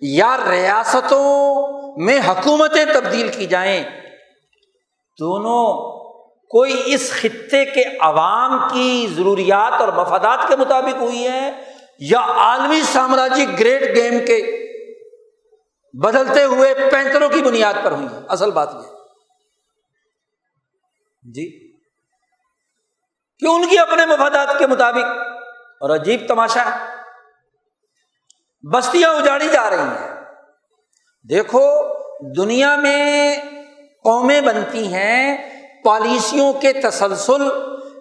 یا ریاستوں میں حکومتیں تبدیل کی جائیں، دونوں کوئی اس خطے کے عوام کی ضروریات اور مفادات کے مطابق ہوئی ہیں یا عالمی سامراجی گریٹ گیم کے۔ بدلتے ہوئے پینتروں کی بنیاد پر ہوئی ہیں اصل بات یہ جی۔ کہ ان کی اپنے مفادات کے مطابق اور عجیب تماشا۔ ہے بستیاں اجاڑی جا رہی ہیں۔ دیکھو، دنیا میں قومیں بنتی ہیں، پالیسیوں کے تسلسل،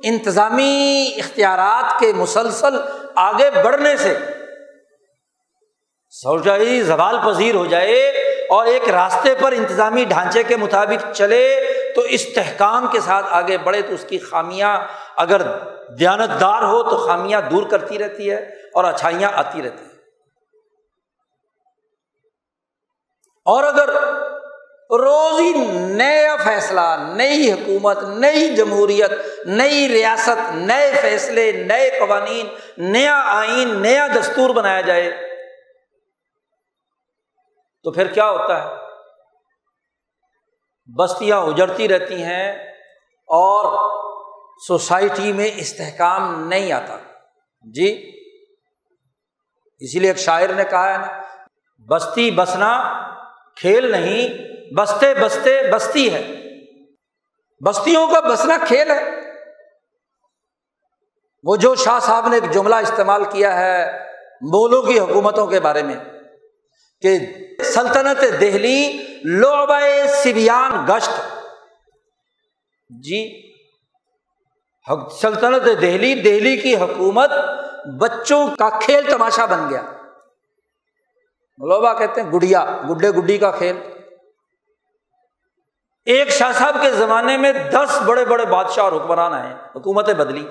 انتظامی اختیارات کے مسلسل آگے بڑھنے سے۔ سوچائی زوال پذیر ہو جائے اور ایک راستے پر انتظامی ڈھانچے کے مطابق چلے تو استحکام کے ساتھ آگے بڑھے تو اس کی خامیاں اگر دیانت دار ہو تو خامیاں دور کرتی رہتی ہے اور اچھائیاں آتی رہتی ہیں۔ اور اگر روز ہی نیا فیصلہ، نئی حکومت، نئی جمہوریت، نئی ریاست، نئے فیصلے، نئے قوانین، نیا آئین، نیا دستور بنایا جائے تو پھر کیا ہوتا ہے؟ بستیاں اجڑتی رہتی ہیں اور سوسائٹی میں استحکام نہیں آتا۔ جی اسی لیے ایک شاعر نے کہا ہے نا، بستی بسنا کھیل نہیں، بستے بستے بستی ہے۔ بستیوں کا بسنا کھیل ہے۔ وہ جو شاہ صاحب نے ایک جملہ استعمال کیا ہے مولوں کی حکومتوں کے بارے میں۔ کہ سلطنت دہلی لوبا سبیان گشت۔ جی سلطنت دہلی دہلی کی حکومت بچوں کا کھیل تماشا بن گیا۔ لوبا کہتے ہیں گڑیا گڈے گڈی کا کھیل۔ ایک شاہ صاحب کے زمانے میں دس بڑے بڑے بادشاہ اور حکمران آئے حکومتیں بدلی۔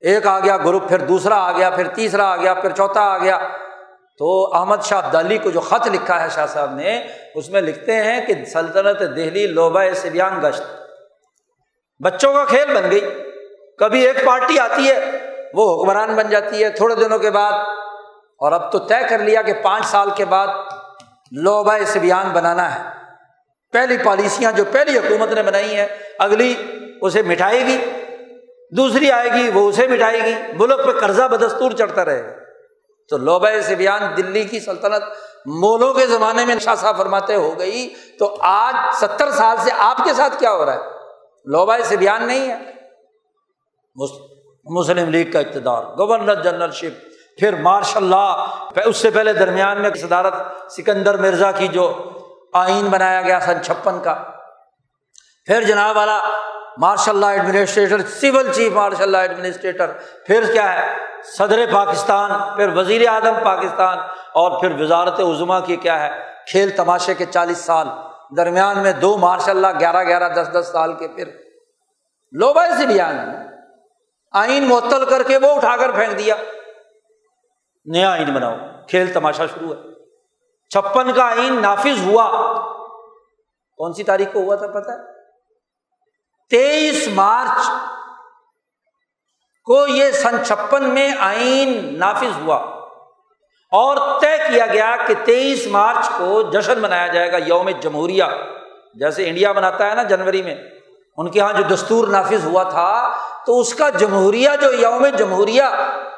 ایک آ گیا گروپ، پھر دوسرا آ گیا، پھر تیسرا آ گیا، پھر چوتھا آ گیا۔ تو احمد شاہ ابدالی کو جو خط لکھا ہے شاہ صاحب نے، اس میں لکھتے ہیں کہ سلطنت دہلی لوبا سبیان گشت۔ بچوں کا کھیل بن گئی۔ کبھی ایک پارٹی آتی ہے، وہ حکمران بن جاتی ہے تھوڑے دنوں کے بعد۔ اور اب تو طے کر لیا کہ پانچ سال کے بعد لوبا سبیان بنانا ہے۔ پہلی پالیسیاں جو پہلی حکومت نے بنائی ہیں، اگلی اسے مٹھائے گی، دوسری آئے گی، وہ اسے مٹھائے گی۔ ملک پہ قرضہ بدستور چڑھتا رہے۔ گا تو لوبا سبیان دلی کی سلطنت مولوں کے زمانے میں شاہ صاحب فرماتے ہو گئی تو آج ستر سال سے آپ کے ساتھ کیا ہو رہا ہے؟ لوبا سبیان نہیں ہے۔ مسلم لیگ کا اقتدار، گورنر جنرل شپ، پھر مارشاء اللہ اس سے پہلے درمیان میں صدارت سکندر مرزا کی جو آئین بنایا گیا سن چھپن کا۔ پھر جناب والا martial law administrator, civil chief martial law administrator, پھر کیا ہے؟ صدر پاکستان، پھر وزیر اعظم پاکستان، اور پھر وزارت عظما کی کیا ہے؟ کھیل تماشے کے چالیس سال۔ درمیان میں دو ماشاء اللہ گیارہ گیارہ، دس دس سال کے پھر۔ لوبا سے بیان آئین معطل کر کے وہ اٹھا کر پھینک دیا۔ نیا آئین بناؤ۔ کھیل تماشا شروع ہے۔ چھپن کا آئین نافذ ہوا۔ کون سی تاریخ کو ہوا تھا پتا تیئیس مارچ کو یہ سن چھپن میں آئین نافذ ہوا اور طے کیا گیا کہ تیئیس مارچ کو جشن منایا جائے گا، یوم جمہوریہ، جیسے انڈیا مناتا ہے نا جنوری میں۔ ان کے یہاں جو دستور نافذ ہوا تھا، تو اس کا جمہوریہ جو یوم جمہوریہ،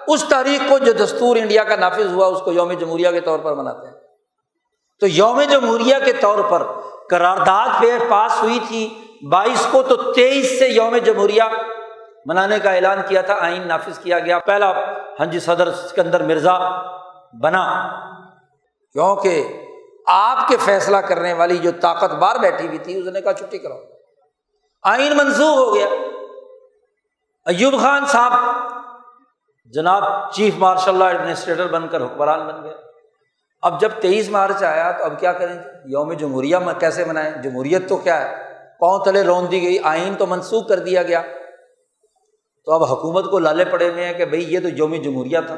اس تاریخ کو جو دستور انڈیا کا نافذ ہوا، اس کو یوم جمہوریہ کے طور پر مناتے ہیں۔ تو یوم جمہوریہ کے طور پر قرارداد پہ پاس ہوئی تھی بائیس کو تو تیئیس سے یوم جمہوریہ منانے کا اعلان کیا تھا، آئین نافذ کیا گیا۔ پہلا ہاں جی صدر سکندر مرزا بنا۔ کیونکہ آپ کے فیصلہ کرنے والی جو طاقت بار بیٹھی ہوئی تھی، اس نے کہا چھٹی کرو آئین منسوخ ہو گیا۔ ایوب خان صاحب جناب چیف مارشل اللہ ایڈمنسٹریٹر بن کر حکمران بن گیا اب جب تیئیس مارچ آیا تو اب کیا کریں؟ یوم جمہوریہ میں کیسے منائیں؟ جمہوریت تو کیا ہے؟ پاؤں تلے رون دی گئی، آئین تو منسوخ کر دیا گیا۔ تو اب حکومت کو لالے پڑے ہوئے ہیں کہ بھائی یہ تو یوم جمہوریہ تھا۔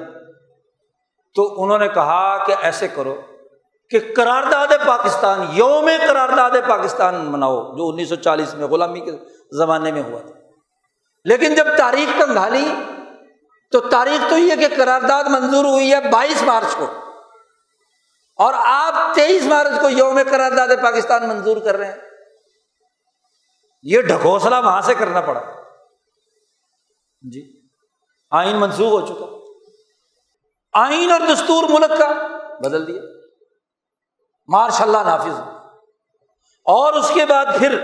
تو انہوں نے کہا کہ ایسے کرو کہ قرارداد پاکستان، یوم قرارداد پاکستان مناؤ، جو انیس سو چالیس میں غلامی کے زمانے میں ہوا تھا۔ لیکن جب تاریخ کنگھالی تو تاریخ تو یہ کہ قرارداد منظور ہوئی ہے بائیس مارچ کو۔ اور آپ تیئیس مارچ کو یوم قرارداد پاکستان منظور کر رہے ہیں۔ یہ ڈھکوسلا وہاں سے کرنا پڑا۔ جی۔ آئین منسوخ ہو چکا۔ آئین اور دستور ملک کا بدل دیا۔ مارشاء اللہ نافذ۔ اور اس کے بعد پھر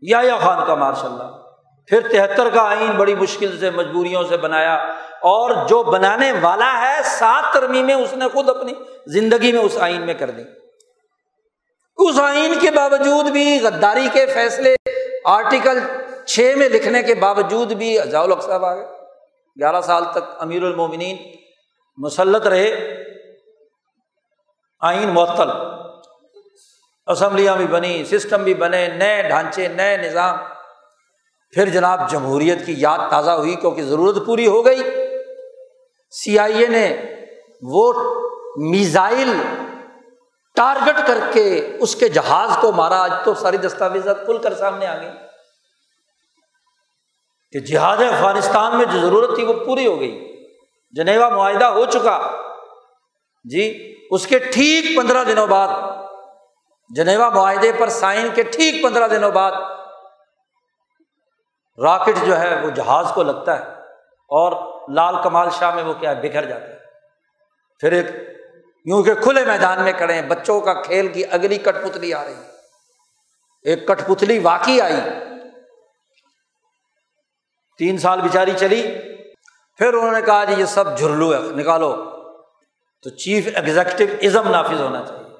یا خان کا مارشاء اللہ۔ پھر تہتر کا آئین بڑی مشکل سے، مجبوریوں سے بنایا۔ اور جو بنانے والا ہے، سات ترمیمیں اس نے خود اپنی زندگی میں اس آئین میں کر دی اس آئین کے باوجود بھی، غداری کے فیصلے آرٹیکل چھ میں لکھنے کے باوجود بھی الق صاحب آ گئے۔ گیارہ سال تک امیر المومنین مسلط رہے۔ آئین معطل۔ اسمبلیاں بھی بنی سسٹم بھی بنے، نئے ڈھانچے، نئے نظام۔ پھر جناب جمہوریت کی یاد تازہ ہوئی کیونکہ ضرورت پوری ہو گئی۔ سی آئی اے نے وہ میزائل ٹارگٹ کر کے اس کے جہاز کو مارا، آج تو ساری دستاویزات کھل کر سامنے آ گئی کہ جہاد افغانستان میں جو ضرورت تھی وہ پوری ہو گئی۔ جنیوا معاہدہ ہو چکا۔ جی اس کے ٹھیک پندرہ دنوں بعد، جنیوا معاہدے پر سائن کے ٹھیک پندرہ دنوں بعد راکٹ جو ہے وہ جہاز کو لگتا ہے اور لال کمال شاہ میں وہ کیا ہے، بکھر جاتا ہے۔ پھر ایک یوں کہ کھلے میدان میں کھڑے ہیں، بچوں کا کھیل کی اگلی کٹ پتلی آ رہی۔ ایک کٹ پتلی واقعی آئی۔ تین سال بچاری چلی۔ پھر انہوں نے کہا جی یہ سب جھرلو ہے، نکالو۔ تو چیف ایگزیکٹو ازم نافذ ہونا چاہیے۔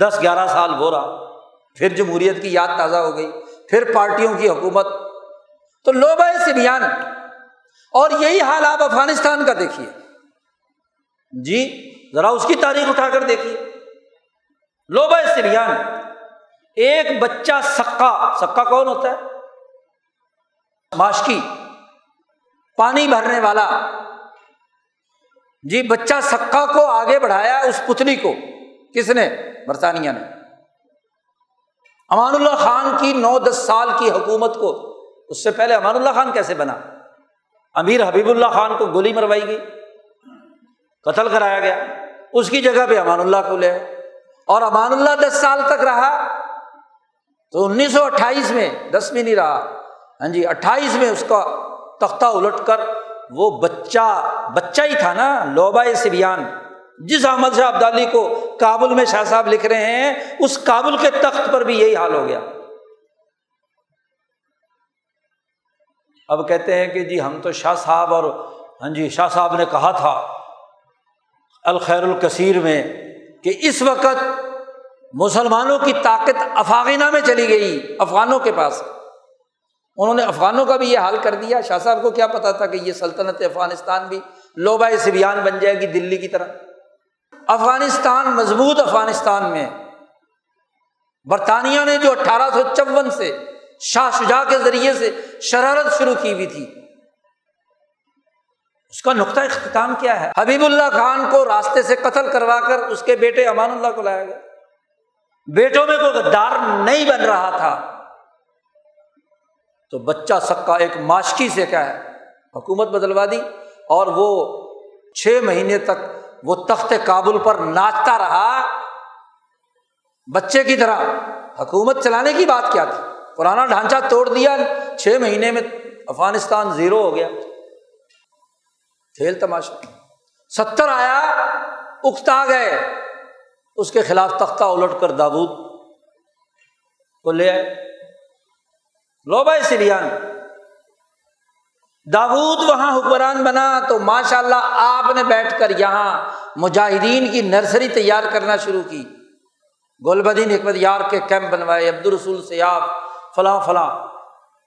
دس گیارہ سال ہو رہا۔ پھر جمہوریت کی یاد تازہ ہو گئی۔ پھر پارٹیوں کی حکومت۔ تو لوبا سبیان اور یہی حال آپ افغانستان کا دیکھیے۔ جی ذرا اس کی تاریخ اٹھا کر دیکھیے۔ لوبا سبیان ایک بچہ سکا سکا کون ہوتا ہے؟ ماشکی، پانی بھرنے والا۔ جی بچہ سکا کو آگے بڑھایا، اس پتلی کو۔ کس نے؟ برطانیہ نے۔ امان اللہ خان کی نو دس سال کی حکومت کو، اس سے پہلے امان اللہ خان کیسے بنا؟ امیر حبیب اللہ خان کو گولی مروائی گئی۔ قتل کرایا گیا۔ اس کی جگہ پہ امان اللہ کو لے۔ اور امان اللہ دس سال تک رہا۔ تو انیس سو اٹھائیس میں دس بھی نہیں رہا۔ ہاں جی اٹھائیس میں اس کا تختہ الٹ کر وہ بچہ بچہ ہی تھا نا، لوبا سبیان۔ جس احمد شاہ ابدالی کو کابل میں شاہ صاحب لکھ رہے ہیں، اس کابل کے تخت پر بھی یہی حال ہو گیا۔ اب کہتے ہیں کہ جی ہم تو شاہ صاحب اور ہاں جی شاہ صاحب نے کہا تھا۔ الخیر الکثیر میں کہ اس وقت مسلمانوں کی طاقت افاغینہ میں چلی گئی، افغانوں کے پاس۔ انہوں نے افغانوں کا بھی یہ حال کر دیا۔ شاہ صاحب کو کیا پتا تھا کہ یہ سلطنت افغانستان بھی لوبا سبیان بن جائے گی دلی کی طرح۔ افغانستان مضبوط افغانستان میں۔ برطانیہ نے جو اٹھارہ سو چون سے شاہ شجا کے ذریعے سے شرارت شروع کی ہوئی تھی اس کا نقطۂ اختتام کیا ہے؟ حبیب اللہ خان کو راستے سے قتل کروا کر اس کے بیٹے امان اللہ کو لایا گیا۔ بیٹوں میں کوئی غدار نہیں بن رہا تھا۔ تو بچہ سکا ایک ماشکی سے کیا ہے؟ حکومت بدلوا دی اور وہ چھ مہینے تک وہ تخت کابل پر ناچتا رہا۔ بچے کی طرح حکومت چلانے کی بات کیا تھی؟ پرانا ڈھانچہ توڑ دیا، چھ مہینے میں افغانستان زیرو ہو گیا۔ کھیل تماشا۔ ستر آیا، اکتا گئے۔ اس کے خلاف تختہ الٹ کر داود کو لے آئے۔ لو بھائی سریان داود وہاں حکمران بنا تو ماشاء اللہ آپ نے بیٹھ کر یہاں مجاہدین کی نرسری تیار کرنا شروع کی۔ گلبدین حکمت یار کے کیمپ بنوائے عبد الرسول سیاب فلاں فلاں۔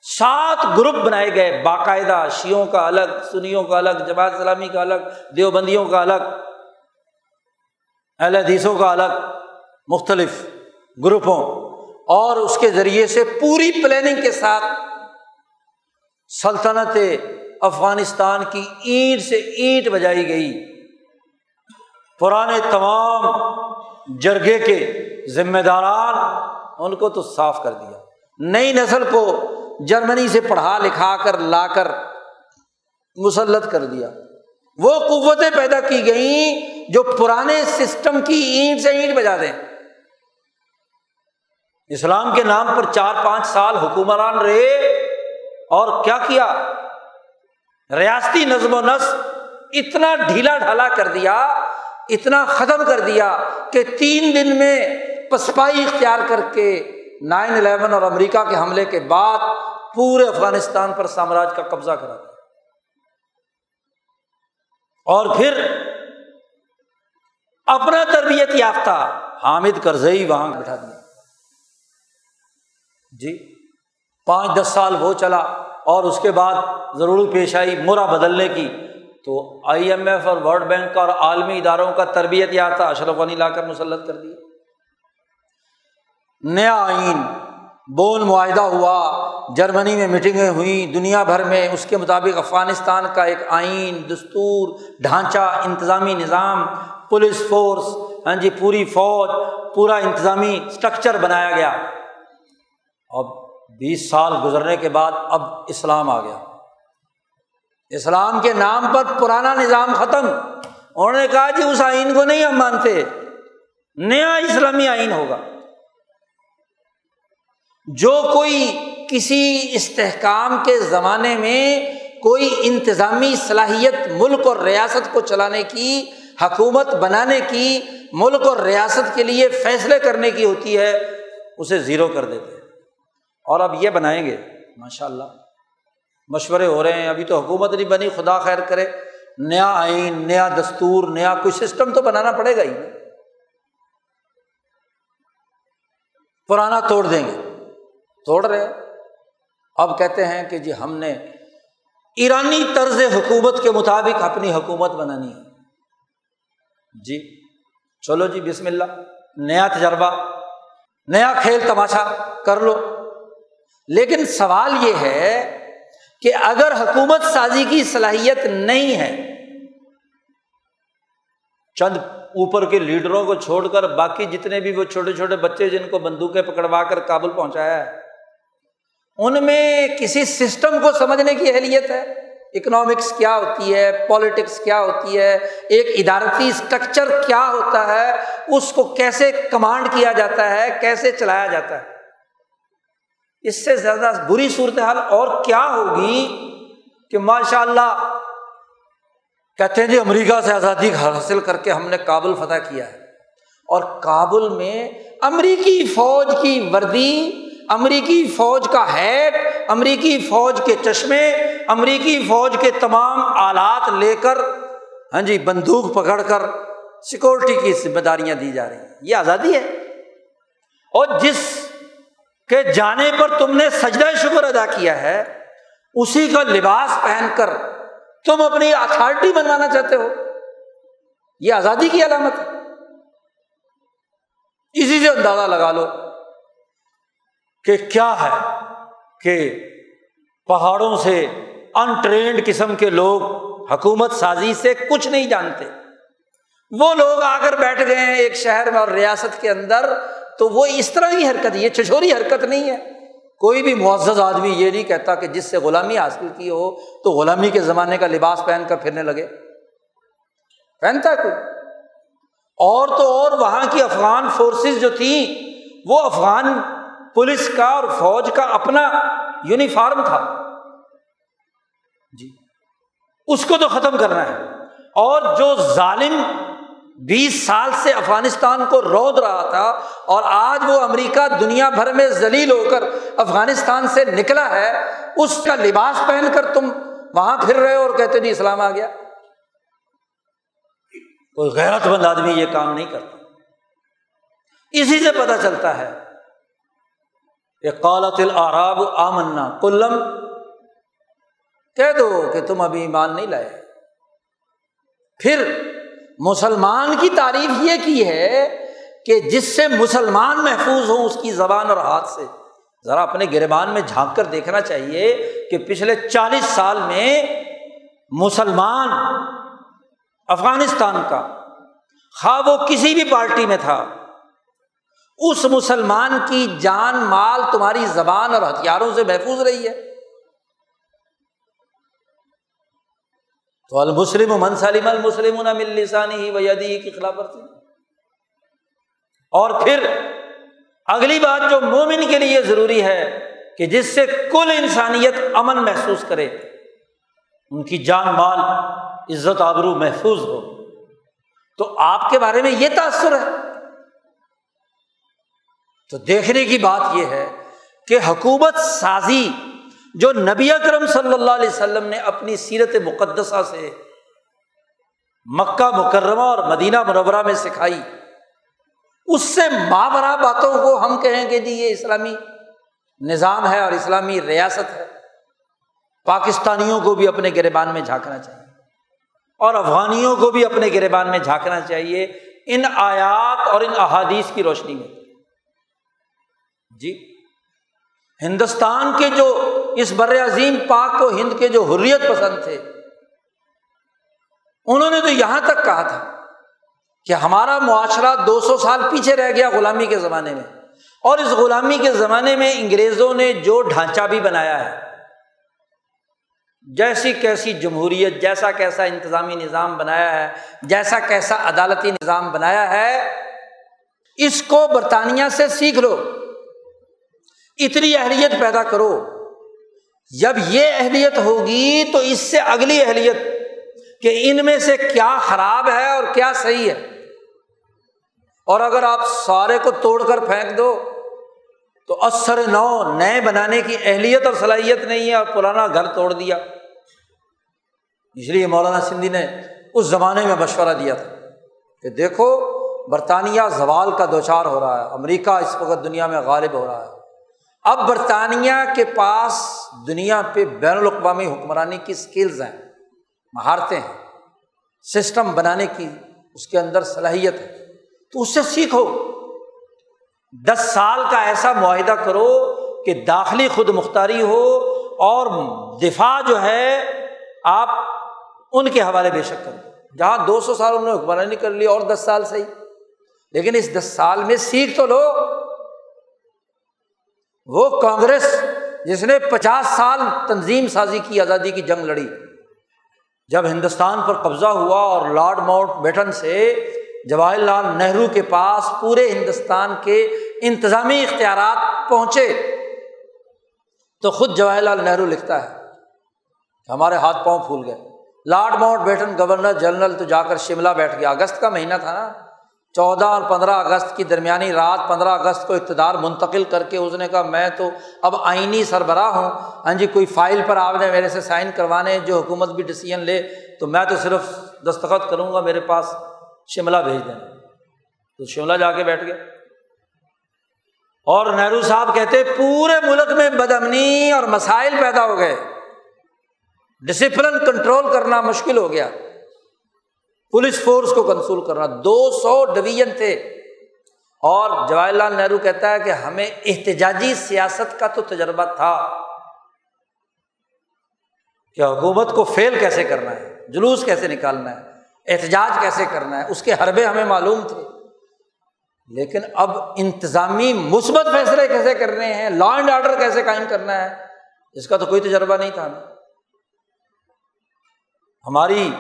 سات گروپ بنائے گئے، باقاعدہ شیوں کا الگ، سنیوں کا الگ، جماعت اسلامی کا الگ، دیوبندیوں کا الگ، اہل حدیثوں کا الگ، مختلف گروپوں۔ اور اس کے ذریعے سے پوری پلاننگ کے ساتھ سلطنت افغانستان کی اینٹ سے اینٹ بجائی گئی۔ پرانے تمام جرگے کے ذمہ داران، ان کو تو صاف کر دیا۔ نئی نسل کو جرمنی سے پڑھا لکھا کر لا کر مسلط کر دیا۔ وہ قوتیں پیدا کی گئیں جو پرانے سسٹم کی اینٹ سے اینٹ بجا دیں۔ اسلام کے نام پر چار پانچ سال حکمران رہے اور کیا کیا؟ ریاستی نظم و نسق اتنا ڈھیلا ڈھالا کر دیا، اتنا ختم کر دیا کہ تین دن میں پسپائی اختیار کر کے نائن الیون اور امریکہ کے حملے کے بعد پورے افغانستان پر سامراج کا قبضہ کرا دیا۔ اور پھر اپنا تربیت یافتہ حامد کرزئی وہاں بٹھا دیا۔ جی پانچ دس سال وہ چلا اور اس کے بعد ضرور پیش آئی مرا بدلنے کی۔ تو آئی ایم ایف اور ورلڈ بینک کا اور عالمی اداروں کا تربیت یافتہ اشرف غنی لا کر مسلط کر دیا۔ نیا آئین۔ بون معاہدہ ہوا، جرمنی میں میٹنگیں ہوئیں، دنیا بھر میں اس کے مطابق افغانستان کا ایک آئین، دستور، ڈھانچہ، انتظامی نظام، پولیس فورس ہاں جی پوری فوج، پورا انتظامی اسٹرکچر بنایا گیا۔ اب بیس سال گزرنے کے بعد اب اسلام آ گیا۔ اسلام کے نام پر پرانا نظام ختم۔ انہوں نے کہا جی اس آئین کو نہیں ہم مانتے، نیا اسلامی آئین ہوگا۔ جو کوئی کسی استحکام کے زمانے میں کوئی انتظامی صلاحیت ملک اور ریاست کو چلانے کی، حکومت بنانے کی، ملک اور ریاست کے لیے فیصلے کرنے کی ہوتی ہے، اسے زیرو کر دیتے اور اب یہ بنائیں گے ماشاء اللہ مشورے ہو رہے ہیں، ابھی تو حکومت نہیں بنی، خدا خیر کرے۔ نیا آئین، نیا دستور، نیا کوئی سسٹم تو بنانا پڑے گا ہی۔ پرانا توڑ دیں گے۔ توڑ رہے اب کہتے ہیں کہ جی ہم نے ایرانی طرز حکومت کے مطابق اپنی حکومت بنانی ہے۔ جی چلو جی بسم اللہ۔ نیا تجربہ، نیا کھیل تماشا کر لو۔ لیکن سوال یہ ہے کہ اگر حکومت سازی کی صلاحیت نہیں ہے، چند اوپر کے لیڈروں کو چھوڑ کر باقی جتنے بھی وہ چھوٹے چھوٹے بچے جن کو بندوقیں پکڑوا کر کابل پہنچایا ہے ان میں کسی سسٹم کو سمجھنے کی اہلیت ہے؟ اکنامکس کیا ہوتی ہے؟ پالیٹکس کیا ہوتی ہے؟ ایک ادارتی اسٹرکچر کیا ہوتا ہے؟ اس کو کیسے کمانڈ کیا جاتا ہے؟ کیسے چلایا جاتا ہے؟ اس سے زیادہ بری صورتحال اور کیا ہوگی کہ ماشاء اللہ کہتے ہیں جی امریکہ سے آزادی حاصل کر کے ہم نے کابل فتح کیا ہے اور کابل میں امریکی فوج کی وردی امریکی فوج کا ہیڈ، امریکی فوج کے چشمے، امریکی فوج کے تمام آلات لے کر ہاں جی بندوق پکڑ کر سیکورٹی کی ذمہ داریاں دی جا رہی ہیں۔ یہ آزادی ہے۔ اور جس کہ جانے پر تم نے سجدہ شکر ادا کیا ہے، اسی کا لباس پہن کر تم اپنی اتھارٹی بنوانا چاہتے ہو۔ یہ آزادی کی علامت ہے۔ اسی سے اندازہ لگا لو۔ کہ کیا ہے کہ پہاڑوں سے انٹرینڈ قسم کے لوگ حکومت سازی سے کچھ نہیں جانتے۔ وہ لوگ آ کر بیٹھ گئے ہیں ایک شہر میں اور ریاست کے اندر، تو وہ اس طرح کی حرکت، یہ چھچوری حرکت نہیں ہے۔ کوئی بھی معزز آدمی یہ نہیں کہتا کہ جس سے غلامی حاصل کی ہو، تو غلامی کے زمانے کا لباس پہن کر پھرنے لگے۔ پہنتا ہے کوئی؟ اور تو اور، وہاں کی افغان فورسز جو تھیں، وہ افغان پولیس کا اور فوج کا اپنا یونیفارم تھا۔ جی۔ اس کو تو ختم کرنا ہے۔ اور جو ظالم بیس سال سے افغانستان کو رود رہا تھا اور آج وہ امریکہ دنیا بھر میں ذلیل ہو کر افغانستان سے نکلا ہے، اس کا لباس پہن کر تم وہاں پھر رہے ہو اور کہتے نہیں جی اسلام آ گیا۔ کوئی غیرت مند آدمی یہ کام نہیں کرتا۔ اسی سے پتہ چلتا ہے قالت العراب آمنا. کلم کہہ دو کہ تم ابھی ایمان نہیں لائے۔ پھر مسلمان کی تعریف یہ کی ہے کہ جس سے مسلمان محفوظ ہوں، اس کی زبان اور ہاتھ سے۔ ذرا اپنے گربان میں جھانک کر دیکھنا چاہیے کہ پچھلے چالیس سال میں مسلمان افغانستان کا، خواہ وہ کسی بھی پارٹی میں تھا اس مسلمان کی جان مال تمہاری زبان اور ہتھیاروں سے محفوظ رہی ہے۔ تو المسلم من سلیم المسلم مل لسانی ہی ویدی کی خلاف ورزی اور پھر اگلی بات جو مومن کے لیے ضروری ہے کہ جس سے کل انسانیت امن محسوس کرے، ان کی جان مال، عزت آبرو محفوظ ہو۔ تو آپ کے بارے میں یہ تاثر ہے۔ تو دیکھنے کی بات یہ ہے کہ حکومت سازی جو نبی اکرم صلی اللہ علیہ وسلم نے اپنی سیرت مقدسہ سے مکہ مکرمہ اور مدینہ منورہ میں سکھائی، اس سے مابرا باتوں کو ہم کہیں گے جی یہ اسلامی نظام ہے اور اسلامی ریاست ہے، پاکستانیوں کو بھی اپنے گربان میں جھانکنا چاہیے اور افغانیوں کو بھی اپنے گربان میں جھانکنا چاہیے ان آیات اور ان احادیث کی روشنی میں۔ جی ہندوستان کے جو اس بر عظیم پاک کو ہند کے جو حریت پسند تھے، انہوں نے تو یہاں تک کہا تھا کہ ہمارا معاشرہ دو سو سال پیچھے رہ گیا غلامی کے زمانے میں۔ اور اس غلامی کے زمانے میں انگریزوں نے جو ڈھانچہ بھی بنایا ہے، جیسی کیسی جمہوریت، جیسا کیسا انتظامی نظام بنایا ہے، جیسا کیسا عدالتی نظام بنایا ہے، اس کو برطانیہ سے سیکھ لو۔ اتنی اہلیت پیدا کرو۔ جب یہ اہلیت ہوگی تو اس سے اگلی اہلیت کہ ان میں سے کیا خراب ہے اور کیا صحیح ہے۔ اور اگر آپ سارے کو توڑ کر پھینک دو، تو اثر نو، نئے بنانے کی اہلیت اور صلاحیت نہیں ہے اور پرانا گھر توڑ دیا۔ اس لیے مولانا سندھی نے اس زمانے میں مشورہ دیا تھا کہ دیکھو، برطانیہ زوال کا دوچار ہو رہا ہے، امریکہ اس وقت دنیا میں غالب ہو رہا ہے۔ اب برطانیہ کے پاس دنیا پہ بین الاقوامی حکمرانی کی اسکلز ہیں، مہارتیں ہیں، سسٹم بنانے کی اس کے اندر صلاحیت ہے۔ تو اس سے سیکھو۔ دس سال کا ایسا معاہدہ کرو کہ داخلی خود مختاری ہو اور دفاع جو ہے، آپ ان کے حوالے بے شک کرو۔ جہاں دو سو سال انہوں نے حکمرانی کر لی اور دس سال صحیح۔ لیکن اس دس سال میں سیکھ تو لو۔ وہ کانگریس جس نے پچاس سال تنظیم سازی کی، آزادی کی جنگ لڑی۔ جب ہندوستان پر قبضہ ہوا اور لارڈ ماؤنٹ بیٹن سے جواہر لال نہرو کے پاس پورے ہندوستان کے انتظامی اختیارات پہنچے، تو خود جواہر لال نہرو لکھتا ہے کہ ہمارے ہاتھ پاؤں پھول گئے۔ Lord Mountbatten governor general تو جا کر شملہ بیٹھ گیا۔ اگست کا مہینہ تھا نا۔ چودہ اور پندرہ اگست کی درمیانی رات پندرہ اگست کو اقتدار منتقل کر کے اس نے کہا، میں تو اب آئینی سربراہ ہوں۔ ہاں جی کوئی فائل پر آپ نے میرے سے سائن کروانے، جو حکومت بھی ڈسیزن لے، تو میں تو صرف دستخط کروں گا، میرے پاس شملہ بھیج دیں۔ تو شملہ جا کے بیٹھ گئے اور نہرو صاحب کہتے، پورے ملک میں بدمنی اور مسائل پیدا ہو گئے۔ ڈسپلن کنٹرول کرنا مشکل ہو گیا۔ پولیس فورس کو کنسول کرنا۔ دو سو ڈویژن تھے۔ اور جواہر لال نہرو کہتا ہے کہ ہمیں احتجاجی سیاست کا تو تجربہ تھا۔ کہ حکومت کو فیل کیسے کرنا ہے؟ جلوس کیسے نکالنا ہے؟ احتجاج کیسے کرنا ہے؟ اس کے حربے ہمیں معلوم تھے۔ لیکن اب انتظامی مثبت فیصلے کیسے کرنے ہیں؟ لا اینڈ آرڈر کیسے قائم کرنا ہے؟ اس کا تو کوئی تجربہ نہیں تھا۔ نا ہماری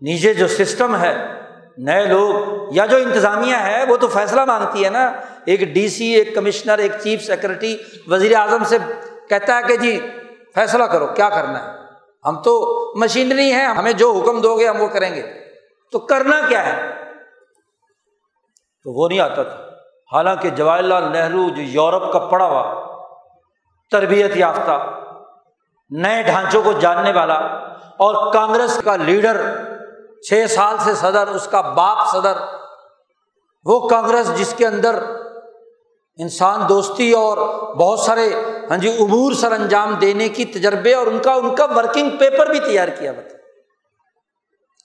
نیچے جو سسٹم ہے، نئے لوگ، یا جو انتظامیہ ہے، وہ تو فیصلہ مانگتی ہے نا۔ ایک ڈی سی، ایک کمشنر، ایک چیف سیکرٹری وزیر اعظم سے کہتا ہے کہ جی فیصلہ کرو، کیا کرنا ہے؟ ہم تو مشینری ہیں، ہمیں جو حکم دو گے، ہم وہ کریں گے۔ تو کرنا کیا ہے؟ تو وہ نہیں آتا تھا۔ حالانکہ جواہر لال نہرو جو یورپ کا پڑا ہوا، تربیت یافتہ، نئے ڈھانچوں کو جاننے والا اور کانگریس کا لیڈر چھ سال سے صدر، اس کا باپ صدر۔ وہ کانگریس جس کے اندر انسان دوستی اور بہت سارے ہاں جی امور سر انجام دینے کی تجربے اور ان کا ان کا ورکنگ پیپر بھی تیار کیا بتا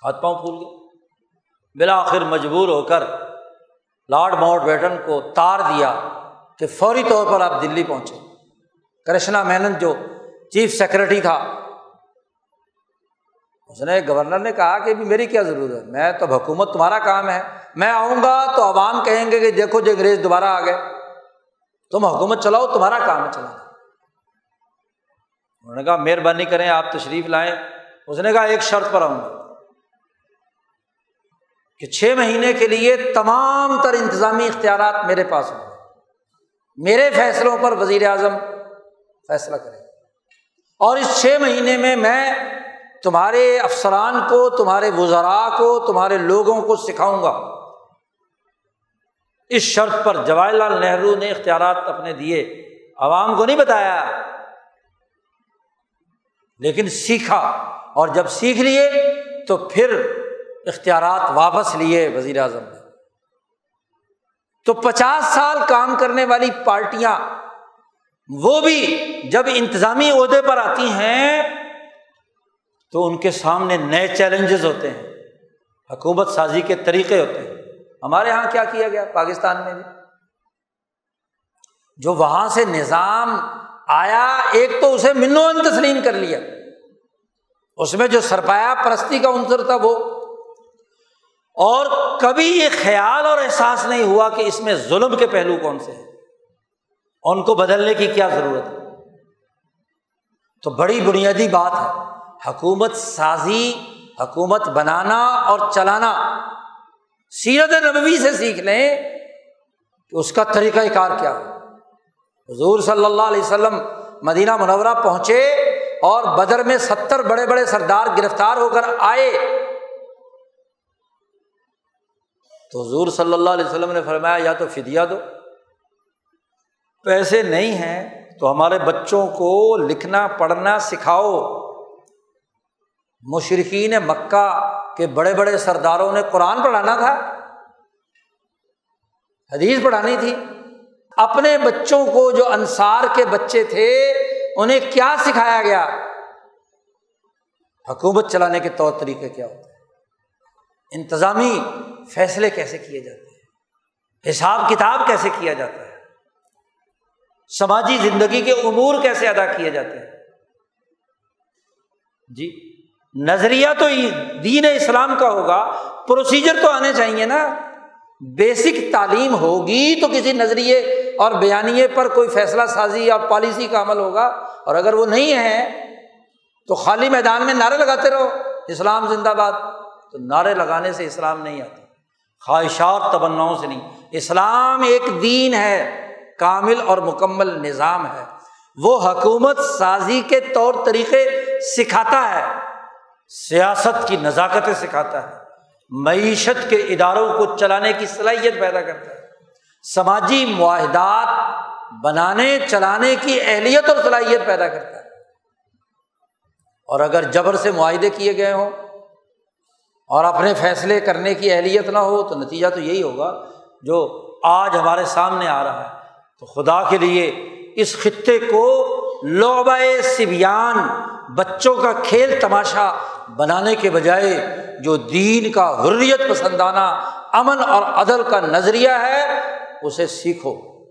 ہاتھ پاؤں پھول گئے۔ بالآخر مجبور ہو کر لارڈ ماؤنٹ بیٹن کو تار دیا کہ فوری طور پر آپ دلی پہنچے۔ کرشنا مینن جو چیف سیکرٹری تھا اس نے گورنر نے کہا کہ میری کیا ضرورت ہے؟ میں تو حکومت تمہارا کام ہے۔ میں آؤں گا تو عوام کہیں گے کہ دیکھو جو انگریز دوبارہ آ گئے۔ تم حکومت چلاؤ، تمہارا کام ہے چلانا۔ انہوں نے کہا، مہربانی کریں آپ تشریف لائیں۔ اس نے کہا، ایک شرط پر آؤں گا کہ چھ مہینے کے لیے تمام تر انتظامی اختیارات میرے پاس ہوں۔ میرے فیصلوں پر وزیر اعظم فیصلہ کرے اور اس چھ مہینے میں میں تمہارے افسران کو، تمہارے وزراء کو، تمہارے لوگوں کو سکھاؤں گا۔ اس شرط پر جواہر لال نہرو نے اختیارات اپنے دیے۔ عوام کو نہیں بتایا، لیکن سیکھا۔ اور جب سیکھ لیے تو پھر اختیارات واپس لیے وزیر اعظم نے۔ تو پچاس سال کام کرنے والی پارٹیاں وہ بھی جب انتظامی عہدے پر آتی ہیں تو ان کے سامنے نئے چیلنجز ہوتے ہیں، حکومت سازی کے طریقے ہوتے ہیں۔ ہمارے یہاں کیا کیا گیا پاکستان میں بھی؟ جو وہاں سے نظام آیا، ایک تو اسے منو ان تسلیم کر لیا۔ اس میں جو سرپایا پرستی کا عنصر تھا وہ۔ اور کبھی یہ خیال اور احساس نہیں ہوا کہ اس میں ظلم کے پہلو کون سے ہیں۔ ان کو بدلنے کی کیا ضرورت ہے؟ تو بڑی بنیادی بات ہے۔ حکومت سازی، حکومت بنانا اور چلانا۔ سیرت نبوی سے سیکھ لیں کہ اس کا طریقہ کار کیا حضور صلی اللہ علیہ وسلم مدینہ منورہ پہنچے اور بدر میں ستر بڑے بڑے سردار گرفتار ہو کر آئے۔ تو حضور صلی اللہ علیہ وسلم نے فرمایا، یا تو فدیا دو۔ پیسے نہیں ہیں تو ہمارے بچوں کو لکھنا، پڑھنا سکھاؤ۔ مشرقین مکہ کے بڑے بڑے سرداروں نے قرآن پڑھانا تھا۔ حدیث پڑھانی تھی۔ اپنے بچوں کو جو انصار کے بچے تھے، انہیں کیا سکھایا گیا؟ حکومت چلانے کے طور طریقے کیا ہوتے ہیں؟ انتظامی فیصلے کیسے کیے جاتے ہیں؟ حساب کتاب کیسے کیا جاتا ہے؟ سماجی زندگی کے امور کیسے ادا کیے جاتے ہیں؟ جی۔ نظریہ تو دین اسلام کا ہوگا پروسیجر تو آنے چاہیے نا۔ بیسک تعلیم ہوگی تو کسی نظریے اور بیانیے پر کوئی فیصلہ سازی اور پالیسی کا عمل ہوگا۔ اور اگر وہ نہیں ہے، تو خالی میدان میں نعرے لگاتے رہو۔ اسلام زندہ باد۔ تو نعرے لگانے سے اسلام نہیں آتا۔ خواہشات، تمناؤں سے نہیں۔ اسلام ایک دین ہے، کامل اور مکمل نظام ہے۔ وہ حکومت سازی کے طور طریقے سکھاتا ہے۔ سیاست کی نزاکتیں سکھاتا ہے، معیشت کے اداروں کو چلانے کی صلاحیت پیدا کرتا ہے۔ سماجی معاہدات بنانے، چلانے کی اہلیت اور صلاحیت پیدا کرتا ہے۔ اور اگر جبر سے معاہدے کیے گئے ہوں اور اپنے فیصلے کرنے کی اہلیت نہ ہو، تو نتیجہ تو یہی ہوگا جو آج ہمارے سامنے آ رہا ہے۔ تو خدا کے لیے اس خطے کو لوبائے سبیان، بچوں کا کھیل تماشا بنانے کے بجائے جو دین کا حریت پسندانہ امن اور عدل کا نظریہ ہے، اسے سیکھو،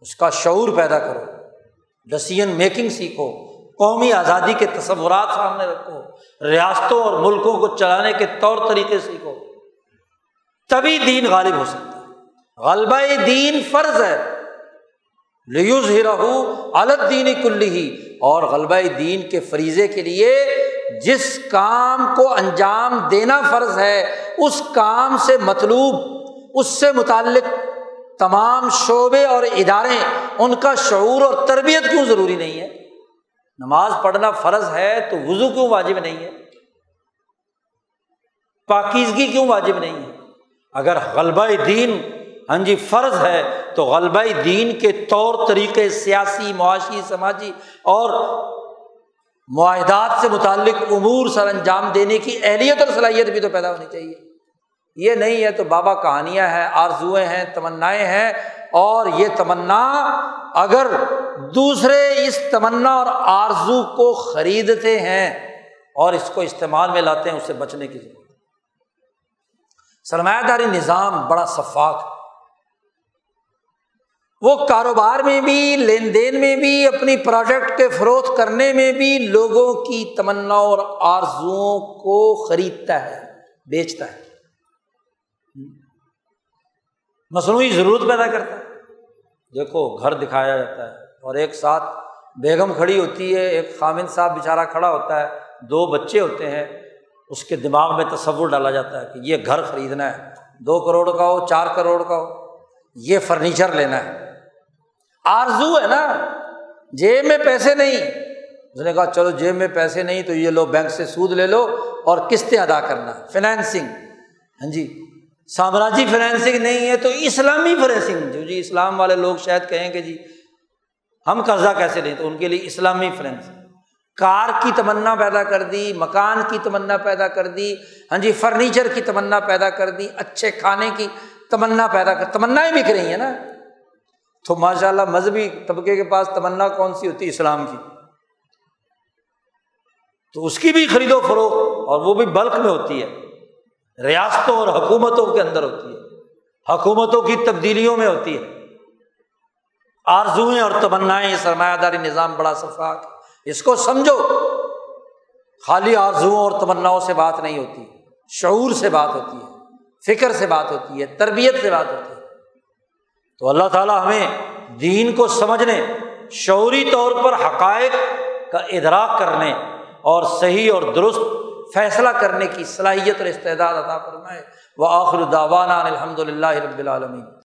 اس کا شعور پیدا کرو ڈسیزن میکنگ سیکھو، قومی آزادی کے تصورات سامنے رکھو، ریاستوں اور ملکوں کو چلانے کے طور طریقے سیکھو۔ تبھی دین غالب ہو سکتا ہے۔ غلبہ دین فرض ہے۔ لیوز ہی رہو الگ دینی کلی ہی اور غلبہ دین کے فریضے کے لیے جس کام کو انجام دینا فرض ہے، اس کام سے مطلوب، اس سے متعلق تمام شعبے اور ادارے، ان کا شعور اور تربیت کیوں ضروری نہیں ہے؟ نماز پڑھنا فرض ہے تو وضو کیوں واجب نہیں ہے؟ پاکیزگی کیوں واجب نہیں ہے؟ اگر غلبہ دین ہاں جی فرض ہے تو غلبہ دین کے طور طریقے، سیاسی، معاشی، سماجی اور معاہدات سے متعلق امور سر انجام دینے کی اہلیت اور صلاحیت بھی تو پیدا ہونی چاہیے۔ یہ نہیں ہے تو بابا کہانیاں ہیں، آرزوئیں ہیں، تمنائیں ہیں۔ اور یہ تمنا اگر دوسرے اس تمنا اور آرزو کو خریدتے ہیں اور اس کو استعمال میں لاتے ہیں، اس سے بچنے کی ضرورت سرمایہ داری نظام بڑا شفاق ہے۔ وہ کاروبار میں بھی، لین دین میں بھی، اپنی پروڈکٹ کے فروخت کرنے میں بھی لوگوں کی تمنا اور آرزوؤں کو خریدتا ہے، بیچتا ہے۔ مصنوعی ضرورت پیدا کرتا ہے۔ دیکھو، گھر دکھایا جاتا ہے اور ایک ساتھ بیگم کھڑی ہوتی ہے، ایک خامن صاحب بیچارہ کھڑا ہوتا ہے، دو بچے ہوتے ہیں، اس کے دماغ میں تصور ڈالا جاتا ہے کہ یہ گھر خریدنا ہے۔ دو کروڑ کا ہو، چار کروڑ کا ہو، یہ فرنیچر لینا ہے۔ آرزو ہے نا۔ جیب میں پیسے نہیں۔ اس نے کہا، چلو جیب میں پیسے نہیں تو یہ لو، بینک سے سود لے لو اور قسطیں ادا کرنا۔ فائنینسنگ ہاں جی۔ سامراجی فائنینسنگ نہیں ہے تو اسلامی فائنینسنگ جو جی اسلام والے لوگ شاید کہیں کہ جی ہم قرضہ کیسے لیں؟ تو ان کے لیے اسلامی فائنینسنگ کار کی تمنا پیدا کر دی، مکان کی تمنا پیدا کر دی۔ ہاں جی فرنیچر کی تمنا پیدا کر دی، اچھے کھانے کی تمنا پیدا کر تمنا بک رہی ہیں نا۔ تو ماشاء اللہ مذہبی طبقے کے پاس تمنا کون سی ہوتی ہے اسلام کی؟ تو اس کی بھی خرید و فروخت اور وہ بھی بلک میں ہوتی ہے، ریاستوں اور حکومتوں کے اندر ہوتی ہے، حکومتوں کی تبدیلیوں میں ہوتی ہے۔ آرزوئیں اور تمنائیں، سرمایہ داری نظام بڑا شفاق اس کو سمجھو، خالی آرزوؤں اور تمناؤں سے بات نہیں ہوتی، شعور سے بات ہوتی ہے، فکر سے بات ہوتی ہے، تربیت سے بات ہوتی ہے۔ تو اللہ تعالیٰ ہمیں دین کو سمجھنے، شعوری طور پر حقائق کا ادراک کرنے اور صحیح اور درست فیصلہ کرنے کی صلاحیت اور استعداد عطا فرمائے۔ وہ آخر داوانہ الحمد للہ رب العالمین۔